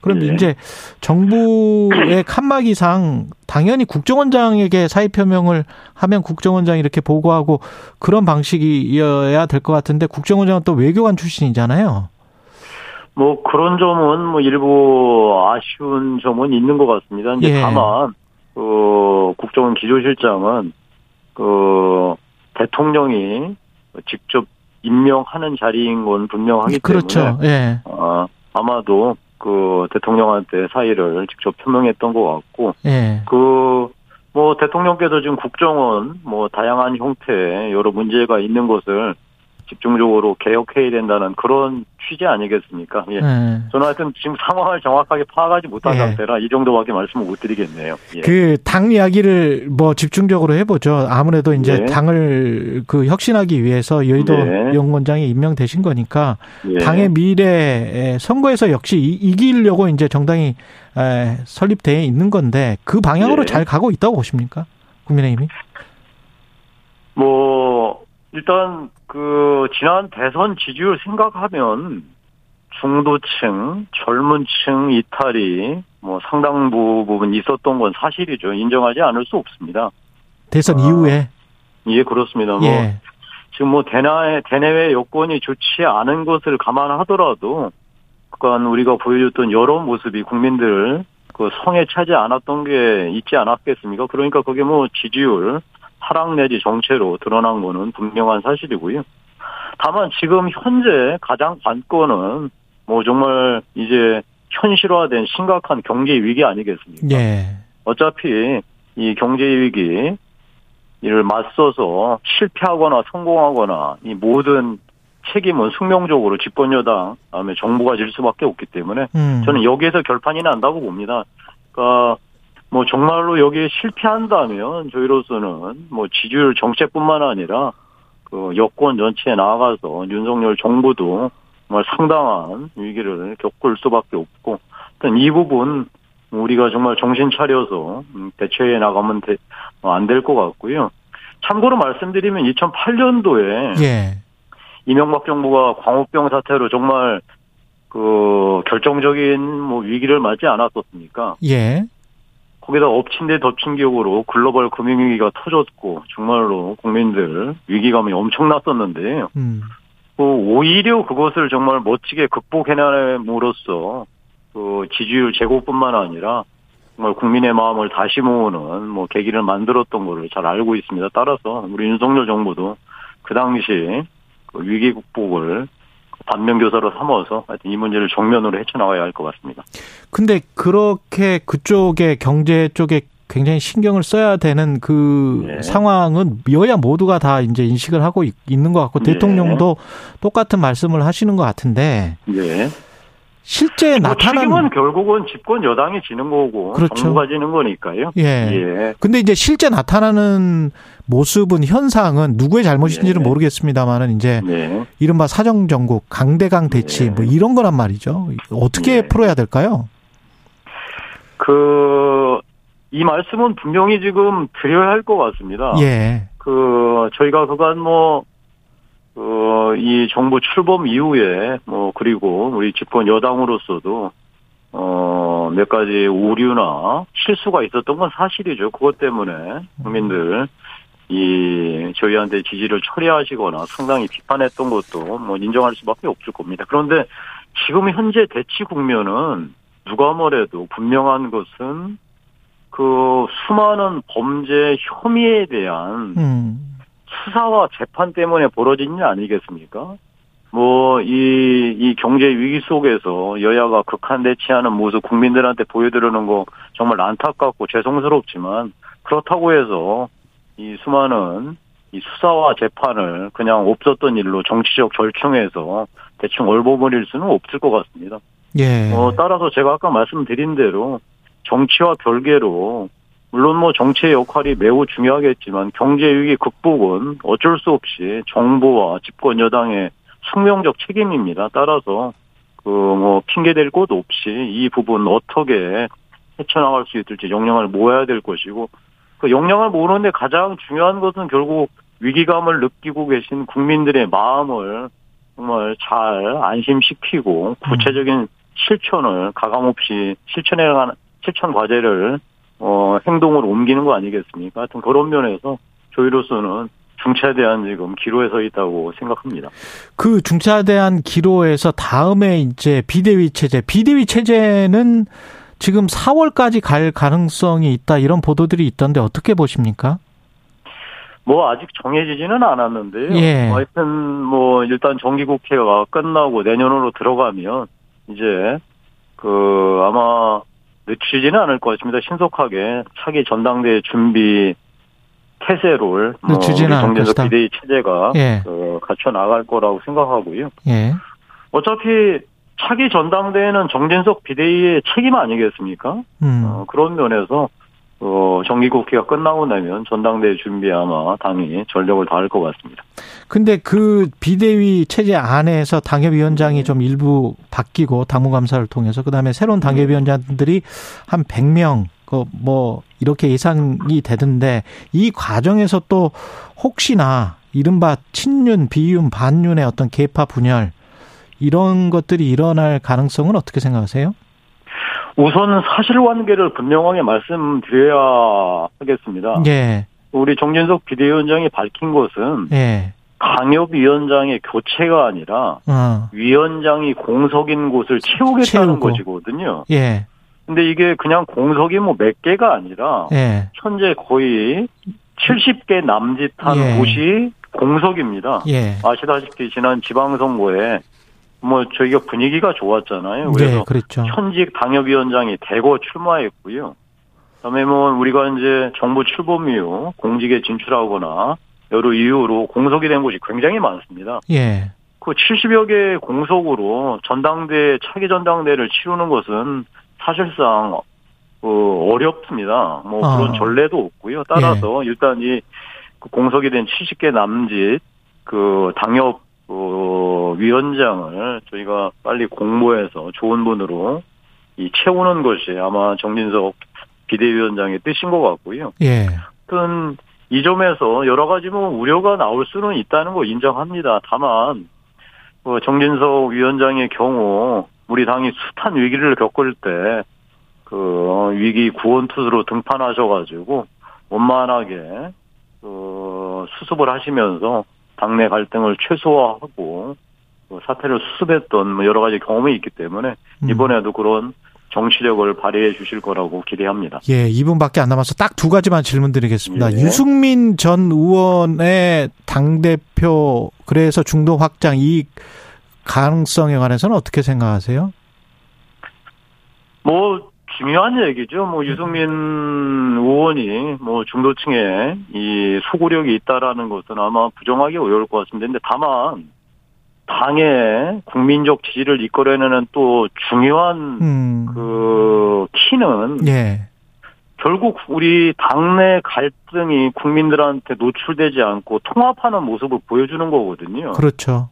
그럼 네. 이제 정부의 칸막이상 당연히 국정원장에게 사의 표명을 하면 국정원장이 이렇게 보고하고 그런 방식이어야 될 것 같은데 국정원장은 또 외교관 출신이잖아요. 뭐 그런 점은 뭐 일부 아쉬운 점은 있는 것 같습니다. 이제 예. 다만 그 국정원 기조실장은 그 대통령이 직접 임명하는 자리인 건 분명하기 그렇죠. 때문에 예. 어, 아마도 그 대통령한테 사의를 직접 표명했던 것 같고 예. 그뭐 대통령께서 지금 국정원 뭐 다양한 형태 여러 문제가 있는 것을 집중적으로 개혁해야 된다는 그런 취지 아니겠습니까? 예. 예. 저는 하여튼 지금 상황을 정확하게 파악하지 못한 예. 상태라 이 정도밖에 말씀을 못 드리겠네요. 예. 그당 이야기를 뭐 집중적으로 해보죠. 아무래도 이제 네. 당을 그 혁신하기 위해서 여의도 네. 연구원장이 임명되신 거니까 예. 당의 미래 선거에서 역시 이- 이기려고 이제 정당이 에, 설립돼 있는 건데 그 방향으로 예. 잘 가고 있다고 보십니까? 국민의힘이? 뭐 일단 그 지난 대선 지지율 생각하면 중도층, 젊은층 이탈이 뭐 상당 부분 있었던 건 사실이죠. 인정하지 않을 수 없습니다. 대선 아, 이후에 예, 그렇습니다. 뭐 예. 지금 뭐 대내 대내외 여건이 좋지 않은 것을 감안하더라도 그간 우리가 보여줬던 여러 모습이 국민들 그 성에 차지 않았던 게 있지 않았겠습니까? 그러니까 그게 뭐 지지율 하락 내지 정체로 드러난 거는 분명한 사실이고요. 다만 지금 현재 가장 관건은 뭐 정말 이제 현실화된 심각한 경제 위기 아니겠습니까? 예. 어차피 이 경제 위기 이를 맞서서 실패하거나 성공하거나 이 모든 책임은 숙명적으로 집권 여당 다음에 정부가 질 수밖에 없기 때문에 음. 저는 여기에서 결판이 난다고 봅니다. 그러니까 뭐 정말로 여기에 실패한다면 저희로서는 뭐 지지율 정체뿐만 아니라 그 여권 전체에 나아가서 윤석열 정부도 정말 상당한 위기를 겪을 수밖에 없고 일단 이 부분 우리가 정말 정신 차려서 음, 대처해 나가면 안 될 것 같고요. 참고로 말씀드리면 2008년도에 예. 이명박 정부가 광우병 사태로 정말 그 결정적인 뭐 위기를 맞지 않았었습니까? 예. 거기다 엎친 데 덮친 격으로 글로벌 금융위기가 터졌고 정말로 국민들 위기감이 엄청났었는데 음. 그 오히려 그것을 정말 멋지게 극복해내므로써 그 지지율 제고뿐만 아니라 정말 국민의 마음을 다시 모으는 뭐 계기를 만들었던 거를 잘 알고 있습니다. 따라서 우리 윤석열 정부도 그 당시 그 위기 극복을 반면교사로 삼아서 하여튼 이 문제를 정면으로 헤쳐나가야 할 것 같습니다. 근데 그렇게 그쪽에 경제 쪽에 굉장히 신경을 써야 되는 그 네. 상황은 여야 모두가 다 이제 인식을 하고 있- 있는 것 같고 네. 대통령도 똑같은 말씀을 하시는 것 같은데 예. 실제 뭐 나타난 책임은 결국은 집권 여당이 지는 거고 그렇죠. 정부가 지는 거니까요. 예. 예. 근데 이제 실제 나타나는 모습은 현상은 누구의 잘못인지는 네. 모르겠습니다만은 이제 네. 이른바 사정 정국, 강대강 대치 네. 뭐 이런 거란 말이죠. 어떻게 네. 풀어야 될까요? 그, 이 말씀은 분명히 지금 드려야 할 것 같습니다. 예. 그, 저희가 그간 뭐, 어, 이 정부 출범 이후에, 뭐, 그리고 우리 집권 여당으로서도, 어, 몇 가지 오류나 실수가 있었던 건 사실이죠. 그것 때문에 국민들, 이, 저희한테 지지를 처리하시거나 상당히 비판했던 것도 뭐 인정할 수밖에 없을 겁니다. 그런데 지금 현재 대치 국면은 누가 뭐래도 분명한 것은 그 수많은 범죄 혐의에 대한 음. 수사와 재판 때문에 벌어진 일 아니겠습니까? 뭐, 이, 이 경제 위기 속에서 여야가 극한 대치하는 모습 국민들한테 보여드리는 거 정말 안타깝고 죄송스럽지만 그렇다고 해서 이 수많은 이 수사와 재판을 그냥 없었던 일로 정치적 절충해서 대충 얼버무릴 수는 없을 것 같습니다. 예. 어, 따라서 제가 아까 말씀드린 대로 정치와 별개로 물론 뭐 정치의 역할이 매우 중요하겠지만 경제 위기 극복은 어쩔 수 없이 정부와 집권 여당의 숙명적 책임입니다. 따라서 그 뭐 핑계 댈 곳 없이 이 부분 어떻게 헤쳐나갈 수 있을지 역량을 모아야 될 것이고 그 역량을 모으는데 가장 중요한 것은 결국 위기감을 느끼고 계신 국민들의 마음을 정말 잘 안심시키고 구체적인 실천을 가감없이 실천해 가는 실천 과제를 어 행동으로 옮기는 거 아니겠습니까? 하여튼 그런 면에서 저희로서는 중차대한 지금 기로에 서 있다고 생각합니다. 그 중차대한 기로에서 다음에 이제 비대위 체제, 비대위 체제는 지금 4월까지 갈 가능성이 있다 이런 보도들이 있던데 어떻게 보십니까? 뭐 아직 정해지지는 않았는데요. 예. 뭐 하여튼 뭐 일단 정기국회가 끝나고 내년으로 들어가면 이제 그 아마 늦추지는 않을 것 같습니다. 신속하게 차기 전당대회 준비 태세를 뭐 정진석. 비대위 체제가 예. 그 갖춰 나갈 거라고 생각하고요. 예. 어차피 차기 전당대회는 정진석 비대위의 책임 아니겠습니까? 음. 어, 그런 면에서 어, 정기국회가 끝나고 나면 전당대회 준비에 아마 당이 전력을 다할 것 같습니다. 근데 그 비대위 체제 안에서 당협위원장이 좀 일부 바뀌고 당무감사를 통해서 그다음에 새로운 당협위원장들이 한 100명 그뭐 이렇게 예상이 되던데 이 과정에서 또 혹시나 이른바 친윤, 비윤, 반윤의 어떤 계파 분열 이런 것들이 일어날 가능성은 어떻게 생각하세요? 우선 사실관계를 분명하게 말씀드려야 하겠습니다. 예. 우리 정진석 비대위원장이 밝힌 것은 예. 당협위원장의 교체가 아니라 어. 위원장이 공석인 곳을 채우겠다는 채우고. 것이거든요. 예. 근데 이게 그냥 공석이 뭐 몇 개가 아니라 예. 현재 거의 70개 남짓한 예. 곳이 공석입니다. 예. 아시다시피 지난 지방선거에 뭐 저희가 분위기가 좋았잖아요. 그래서 네, 그렇죠. 현직 당협위원장이 대거 출마했고요. 그다음에 뭐 우리가 이제 정부 출범 이후 공직에 진출하거나 여러 이유로 공석이 된 곳이 굉장히 많습니다. 예. 그 70여 개 공석으로 전당대 차기 전당대를 치르는 것은 사실상 어, 어렵습니다. 뭐 그런 아. 전례도 없고요. 따라서 일단 이그 공석이 된 70개 남짓 그 당협 어, 위원장을 저희가 빨리 공모해서 좋은 분으로 이 채우는 것이 아마 정진석 비대위원장의 뜻인 것 같고요. 예. 하여튼 이 점에서 여러 가지 뭐 우려가 나올 수는 있다는 거 인정합니다. 다만 뭐 정진석 위원장의 경우 우리 당이 숱한 위기를 겪을 때 그 위기 구원 투수로 등판하셔가지고 원만하게 그 수습을 하시면서 당내 갈등을 최소화하고 그 사태를 수습했던 뭐 여러 가지 경험이 있기 때문에 음. 이번에도 그런 정치력을 발휘해 주실 거라고 기대합니다. 예, 2분밖에 안 남아서 딱 두 가지만 질문 드리겠습니다. 예. 유승민 전 의원의 당 대표, 그래서 중도 확장 이 가능성에 관해서는 어떻게 생각하세요? 뭐 중요한 얘기죠. 뭐 유승민 의원이 뭐 중도층에 이 소구력이 있다라는 것은 아마 부정하기 어려울 것 같습니다. 근데 다만 당의 국민적 지지를 이끌어내는 또 중요한 음, 그 키는 예, 결국 우리 당내 갈등이 국민들한테 노출되지 않고 통합하는 모습을 보여주는 거거든요. 그렇죠.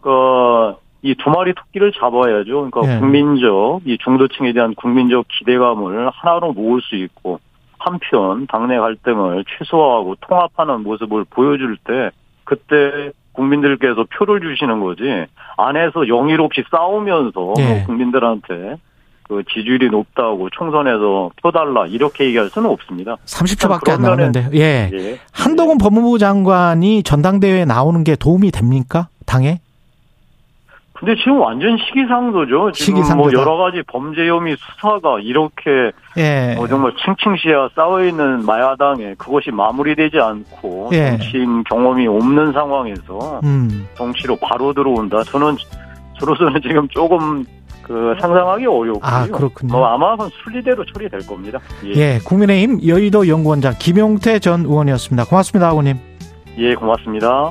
그러니까 이 두 마리 토끼를 잡아야죠. 그러니까 예. 국민적 이 중도층에 대한 국민적 기대감을 하나로 모을 수 있고 한편 당내 갈등을 최소화하고 통합하는 모습을 보여줄 때 그때 국민들께서 표를 주시는 거지 안에서 영일 없이 싸우면서 예. 국민들한테 그 지지율이 높다고 총선에서 표 달라 이렇게 얘기할 수는 없습니다. 30초밖에 안 나오는데, 예. 예. 한동훈 법무부 장관이 전당대회에 나오는 게 도움이 됩니까? 당에? 근데 지금 완전 시기상조죠. 지금 뭐 시기상조다. 여러 가지 범죄 혐의 수사가 이렇게 예. 뭐 정말 층층시야 쌓여 있는 마야당에 그것이 마무리되지 않고 예. 정치인 경험이 없는 상황에서 음, 정치로 바로 들어온다. 저는 저로서는 지금 조금 그 상상하기 어렵고요. 아, 그렇군요. 뭐 아마 순리대로 처리될 겁니다. 예, 예. 국민의힘 여의도 연구원장 김용태 전 의원이었습니다. 고맙습니다, 의원님. 예 고맙습니다.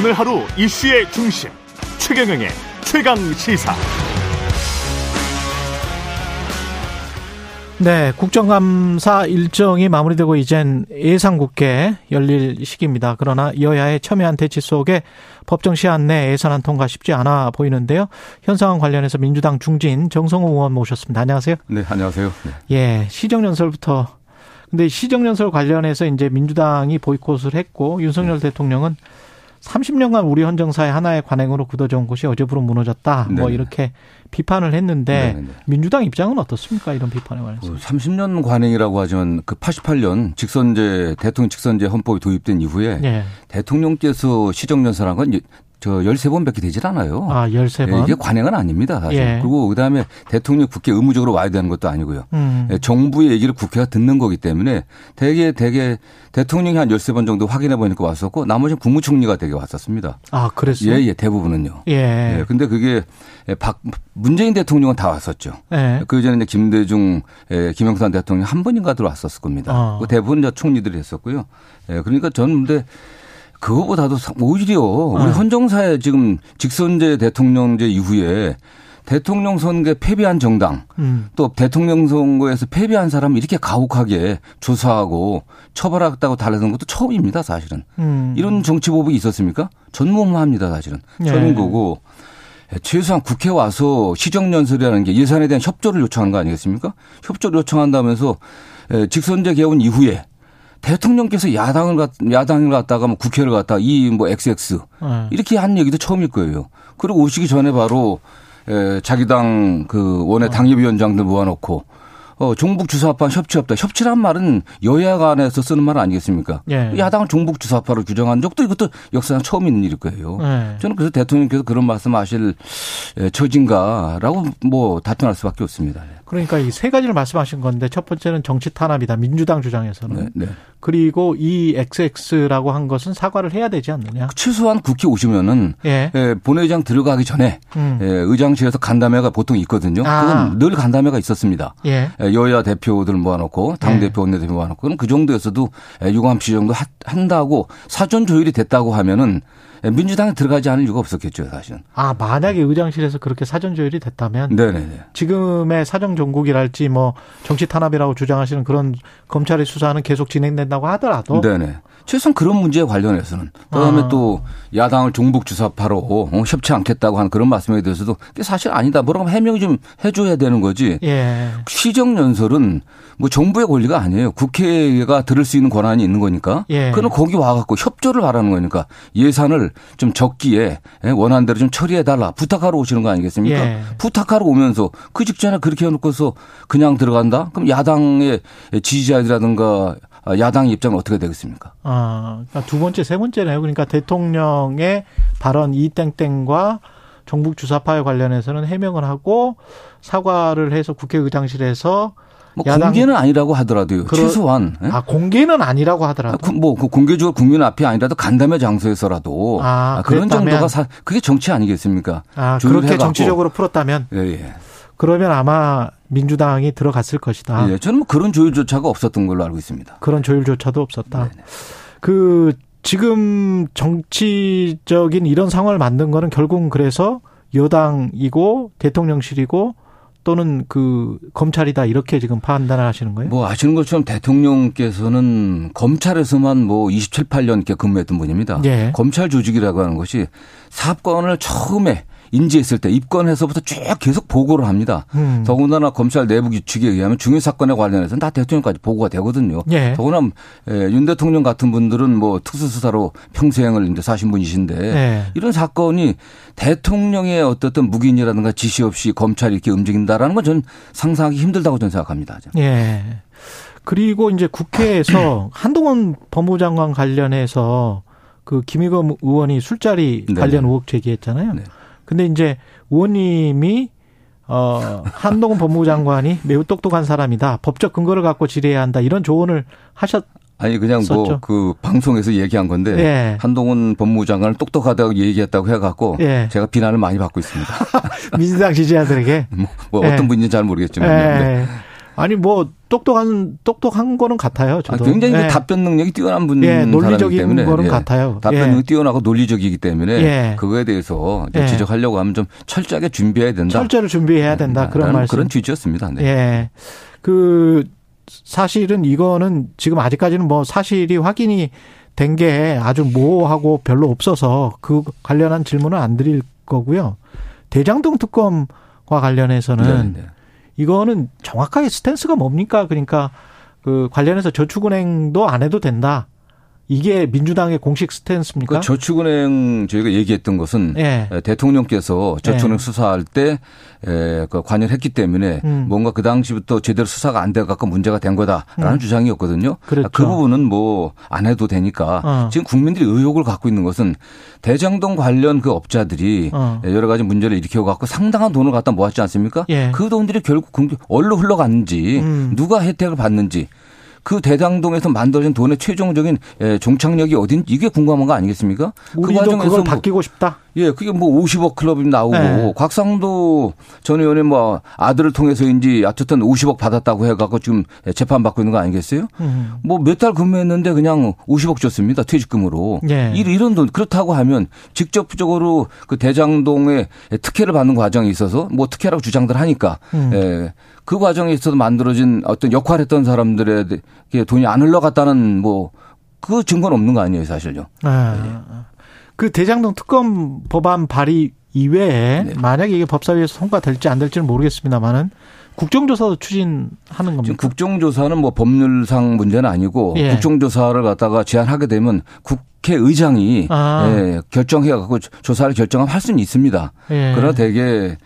오늘 하루 이슈의 중심 최경영의 최강 시사. 네, 국정감사 일정이 마무리되고 이젠 예상국회 열릴 시기입니다. 그러나 여야의 첨예한 대치 속에 법정 시한 내 예산안 통과 쉽지 않아 보이는데요. 현 상황 관련해서 민주당 중진 정성호 의원 모셨습니다. 안녕하세요. 네, 안녕하세요. 네. 예, 시정연설부터 근데 시정연설 관련해서 이제 민주당이 보이콧을 했고 윤석열 대통령은 30년간 우리 헌정사의 하나의 관행으로 굳어져 온 것이 어제부로 무너졌다. 뭐 네네. 이렇게 비판을 했는데 네네. 민주당 입장은 어떻습니까? 이런 비판에 관해서. 그 30년 관행이라고 하지만 그 88년 직선제 대통령 직선제 헌법이 도입된 이후에 예. 대통령께서 시정연설한 건 저 13번밖에 되질 않아요. 아, 13번. 예, 이게 관행은 아닙니다. 사실. 예. 그리고 그다음에 대통령 국회 의무적으로 와야 되는 것도 아니고요. 음. 예, 정부의 얘기를 국회가 듣는 거기 때문에 대개 대개 대통령이 한 13번 정도 확인해 보니까 왔었고 나머지는 국무총리가 되게 왔었습니다. 아, 그랬어요? 예, 예, 대부분은요. 예. 예, 근데 그게 박 문재인 대통령은 다 왔었죠. 예. 그 전에 김대중, 에, 김영삼 대통령 한 번인가 들어왔었을 겁니다. 어. 그 대부분 이제 총리들이 했었고요. 예, 그러니까 저는 근데 그거보다도 사- 오히려 우리 어. 헌정사에 지금 직선제 대통령제 이후에 대통령 선거에 패배한 정당 음. 또 대통령 선거에서 패배한 사람을 이렇게 가혹하게 조사하고 처벌하겠다고 달래는 것도 처음입니다, 사실은. 음. 이런 정치 보복이 있었습니까? 전무후무합니다, 사실은. 예. 처음인 거고 예, 최소한 국회 와서 시정연설이라는 게 예산에 대한 협조를 요청한 거 아니겠습니까? 협조를 요청한다면서 예, 직선제 개헌 이후에 대통령께서 야당을 갖, 야당을 갖다가 뭐 국회를 갖다 이 뭐 XX 예. 이렇게 한 얘기도 처음일 거예요. 그리고 오시기 전에 바로 에, 자기 당 그 원외 당협위원장들 모아놓고 어, 종북 주사파 협치 없다. 협치란 말은 여야 간에서 쓰는 말 아니겠습니까? 예. 야당을 종북 주사파로 규정한 적도 이것도 역사상 처음 있는 일일 거예요. 예. 저는 그래서 대통령께서 그런 말씀하실 에, 처진가라고 뭐 다툼할 수밖에 없습니다. 그러니까 이 세 가지를 말씀하신 건데 첫 번째는 정치 탄압이다. 민주당 주장에서는. 네, 네. 그리고 이 XX라고 한 것은 사과를 해야 되지 않느냐. 최소한 국회 오시면은 예. 에, 본회의장 들어가기 전에 음. 에, 의장실에서 간담회가 보통 있거든요. 아. 그건 늘 간담회가 있었습니다. 예. 에, 여야 대표들 모아놓고 당 네. 대표 원내대표 모아놓고 그럼 그 정도에서도 에, 유감시 정도 하- 한다고 사전 조율이 됐다고 하면은 에, 민주당에 들어가지 않을 이유가 없었겠죠 사실은. 아, 만약에 의장실에서 그렇게 사전 조율이 됐다면 네네네. 지금의 사정 정국이랄지 뭐 정치 탄압이라고 주장하시는 그런 검찰의 수사는 계속 진행된다고 하더라도 네네. 최소한 그런 문제에 관련해서는 그다음에 아. 또 야당을 종북 주사파로 어, 협치 않겠다고 하는 그런 말씀에 대해서도 그게 사실 아니다. 뭐라고 하면 해명이 좀 해줘야 되는 거지. 예. 시정 연설은 뭐 정부의 권리가 아니에요. 국회가 들을 수 있는 권한이 있는 거니까. 예. 그럼 거기 와갖고 협조를 바라는 거니까 예산을 좀 적기에 예, 원하는 대로 좀 처리해 달라 부탁하러 오시는 거 아니겠습니까? 예. 부탁하러 오면서 그 직전에 그렇게 해놓고서 그냥 들어간다? 그럼 야당의 지지자들이라든가 야당의 입장은 어떻게 되겠습니까? 아, 그러니까 두 번째, 세 번째네요. 그러니까 대통령의 발언 이 땡땡과 종북 주사파에 관련해서는 해명을 하고 사과를 해서 국회의장실에서 뭐 공개는 아니라고 하더라도요. 그러- 최소한 예? 아 공개는 아니라고 하더라도 그 뭐, 그 공개적으로 국민 앞이 아니라도 간담회 장소에서라도 아, 아, 그런 그랬다면- 정도가 사, 그게 정치 아니겠습니까? 아 그렇게 해갖고. 정치적으로 풀었다면 예, 예. 그러면 아마 민주당이 들어갔을 것이다. 예, 저는 뭐 그런 조율조차가 없었던 걸로 알고 있습니다. 그런 조율조차도 없었다. 네네. 그 지금 정치적인 이런 상황을 만든 거는 결국은 그래서 여당이고 대통령실이고 또는 그 검찰이다 이렇게 지금 판단을 하시는 거예요? 뭐 아시는 것처럼 대통령께서는 검찰에서만 뭐 27, 8년 이렇게 근무했던 분입니다. 예. 검찰 조직이라고 하는 것이 사건을 처음에 인지했을 때 입건해서부터 쭉 계속 보고를 합니다. 음. 더군다나 검찰 내부 규칙에 의하면 중요 사건에 관련해서는 다 대통령까지 보고가 되거든요. 예. 더구나 에, 윤 대통령 같은 분들은 뭐 특수수사로 평생을 이제 사신 분이신데 예. 이런 사건이 대통령의 어떻든 묵인이라든가 지시 없이 검찰이 이렇게 움직인다라는 건 저는 상상하기 힘들다고 저는 생각합니다. 예. 그리고 이제 국회에서 한동훈 법무장관 관련해서 그 김의겸 의원이 술자리 네. 관련 의혹 제기했잖아요. 네. 근데 이제 의원님이 어 한동훈 법무장관이 매우 똑똑한 사람이다. 법적 근거를 갖고 질의해야 한다. 이런 조언을 하셨 아니 그냥 뭐. 그 방송에서 얘기한 건데 예. 한동훈 법무장관을 똑똑하다고 얘기했다고 해갖고 예. 제가 비난을 많이 받고 있습니다. 민주당 지지자들에게 뭐, 뭐 예. 어떤 분인지 잘 모르겠지만 예. 네. 아니 뭐 똑똑한 똑똑한 거는 같아요. 저도. 아, 굉장히 그 예. 답변 능력이 뛰어난 분 예, 논리적인 때문에 거는 예. 같아요. 답변 예. 능력 이 뛰어나고 논리적이기 때문에 예. 그거에 대해서 예. 지적하려고 하면 좀 철저하게 준비해야 된다. 철저를 준비해야 된다. 그런 라는 말씀. 그런 취지였습니다. 네. 예. 그 사실은 이거는 지금 아직까지는 뭐 사실이 확인이 된 게 아주 모호하고 별로 없어서 그 관련한 질문은 안 드릴 거고요. 대장동 특검과 관련해서는 네, 네. 이거는 정확하게 스탠스가 뭡니까? 그러니까 그 관련해서 저축은행도 안 해도 된다. 이게 민주당의 공식 스탠스입니까? 그 저축은행 저희가 얘기했던 것은 예. 에, 대통령께서 저축은행 예. 수사할 때 에, 그 관여를 했기 때문에 음. 뭔가 그 당시부터 제대로 수사가 안 돼갖고 문제가 된 거다라는 음. 주장이었거든요. 그렇죠. 그 부분은 뭐 안 해도 되니까 어. 지금 국민들이 의혹을 갖고 있는 것은 대장동 관련 그 업자들이 어. 여러 가지 문제를 일으켜 갖고 상당한 돈을 갖다 모았지 않습니까? 예. 그 돈들이 결국 공- 어디로 흘러갔는지 음. 누가 혜택을 받는지 그 대장동에서 만들어진 돈의 최종적인 에, 종착역이 어딘지 이게 궁금한 거 아니겠습니까? 우리도 그걸 뭐- 바뀌고 싶다. 예, 그게 뭐 50억 클럽이 나오고 네. 곽상도 전 의원이 뭐 아들을 통해서인지 어쨌든 50억 받았다고 해갖고 지금 재판 받고 있는 거 아니겠어요? 음. 뭐몇 달 근무했는데 그냥 50억 줬습니다 퇴직금으로. 예. 이- 이런 돈 그렇다고 하면 직접적으로 그 대장동에 특혜를 받는 과정에 있어서 뭐 특혜라고 주장들 하니까 음. 예, 그 과정에 있어서 만들어진 어떤 역할했던 사람들에게 돈이 안 흘러갔다는 뭐 그 증거는 없는 거 아니에요 사실요. 아, 그 대장동 특검 법안 발의 이외에 네. 만약에 이게 법사위에서 통과될지 안 될지는 모르겠습니다만은 국정조사도 추진하는 겁니까? 국정조사는 뭐 법률상 문제는 아니고 예. 국정조사를 갖다가 제안하게 되면 국회의장이 아. 예, 결정해 갖고 조사를 결정하면 할 수는 있습니다. 예. 그러나 대개 예,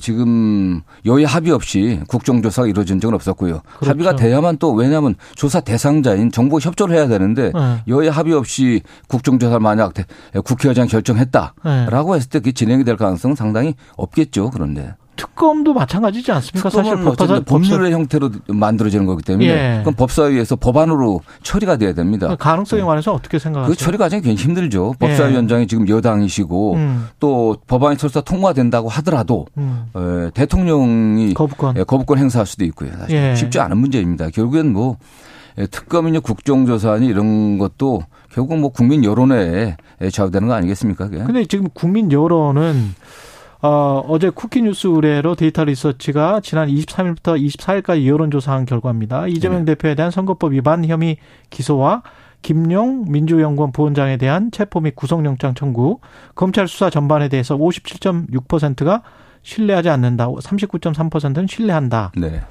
지금 여야 합의 없이 국정조사가 이루어진 적은 없었고요. 그렇죠. 합의가 돼야만 또 왜냐하면 조사 대상자인 정부가 협조를 해야 되는데 예. 여야 합의 없이 국정조사를 만약 대- 국회의장이 결정했다라고 예. 했을 때 그게 진행이 될 가능성은 상당히 없겠죠. 그런데. 특검도 마찬가지지 않습니까? 사실 어쨌든 법사, 법률의 형태로 만들어지는 거기 때문에 예. 그건 법사위에서 법안으로 처리가 돼야 됩니다. 가능성에 관해서 어떻게 생각하세요? 그 처리 과정이 굉장히 힘들죠. 예. 법사위원장이 지금 여당이시고 음, 또 법안이 설사 통과된다고 하더라도 음. 에, 대통령이 거부권. 예, 거부권 행사할 수도 있고요. 사실 예. 쉽지 않은 문제입니다. 결국엔 뭐 예, 특검이냐 국정조사니 이런 것도 결국 뭐 국민 여론에 좌우되는 거 아니겠습니까? 그게? 근데 지금 국민 여론은 어, 어제 쿠키뉴스 의뢰로 데이터 리서치가 지난 23일부터 24일까지 여론조사한 결과입니다. 이재명 네. 대표에 대한 선거법 위반 혐의 기소와 김용 민주연구원 부원장에 대한 체포 및 구속영장 청구, 검찰 수사 전반에 대해서 57.6%가 신뢰하지 않는다, 39.3%는 신뢰한다. 네.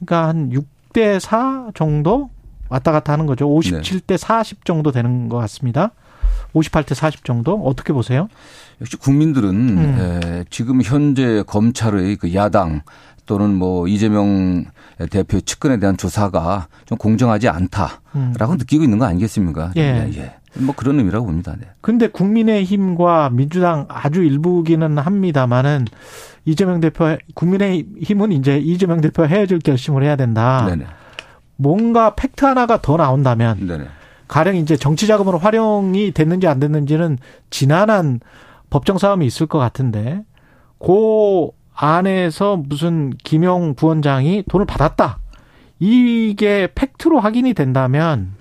그러니까 한 6대 4 정도 왔다 갔다 하는 거죠. 57대 40 정도 되는 것 같습니다. 58대 40 정도 어떻게 보세요? 역시 국민들은 음. 에, 지금 현재 검찰의 그 야당 또는 뭐 이재명 대표 측근에 대한 조사가 좀 공정하지 않다라고 음. 느끼고 있는 거 아니겠습니까? 예. 예. 뭐 그런 의미라고 봅니다. 네. 근데 국민의힘과 민주당 아주 일부기는 합니다만은 이재명 대표 국민의힘은 이제 이재명 대표 헤어질 결심을 해야 된다. 네네. 뭔가 팩트 하나가 더 나온다면 네네. 가령 이제 정치 자금으로 활용이 됐는지 안 됐는지는 지난한 법정 싸움이 있을 것 같은데 그 안에서 무슨 김용 부원장이 돈을 받았다. 이게 팩트로 확인이 된다면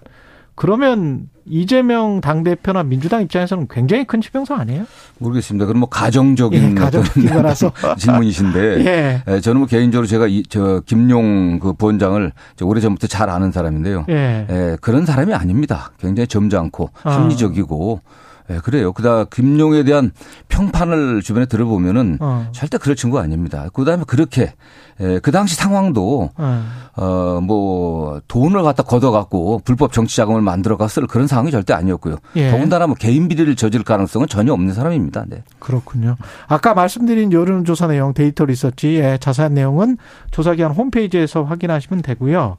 그러면 이재명 당대표나 민주당 입장에서는 굉장히 큰 치명상 아니에요? 모르겠습니다. 그럼 뭐 가정적인 예, 가정적인 거라서. 질문이신데 예. 에, 저는 뭐 개인적으로 제가 이, 저 김용 그 부원장을 오래 전부터 잘 아는 사람인데요. 예. 예, 그런 사람이 아닙니다. 굉장히 점잖고 아. 합리적이고 예, 그래요. 그다 김용에 대한 평판을 주변에 들어보면은 어. 절대 그럴 친구 아닙니다. 그다음에 그렇게 예, 그 당시 상황도 어. 어 뭐 돈을 갖다 걷어갖고 불법 정치 자금을 만들어가 쓸 그런 상황이 절대 아니었고요. 예. 더군다나 뭐 개인 비리를 저질 가능성은 전혀 없는 사람입니다. 네. 그렇군요. 아까 말씀드린 여론조사 내용 데이터 리서치의 자세한 내용은 조사기관 홈페이지에서 확인하시면 되고요.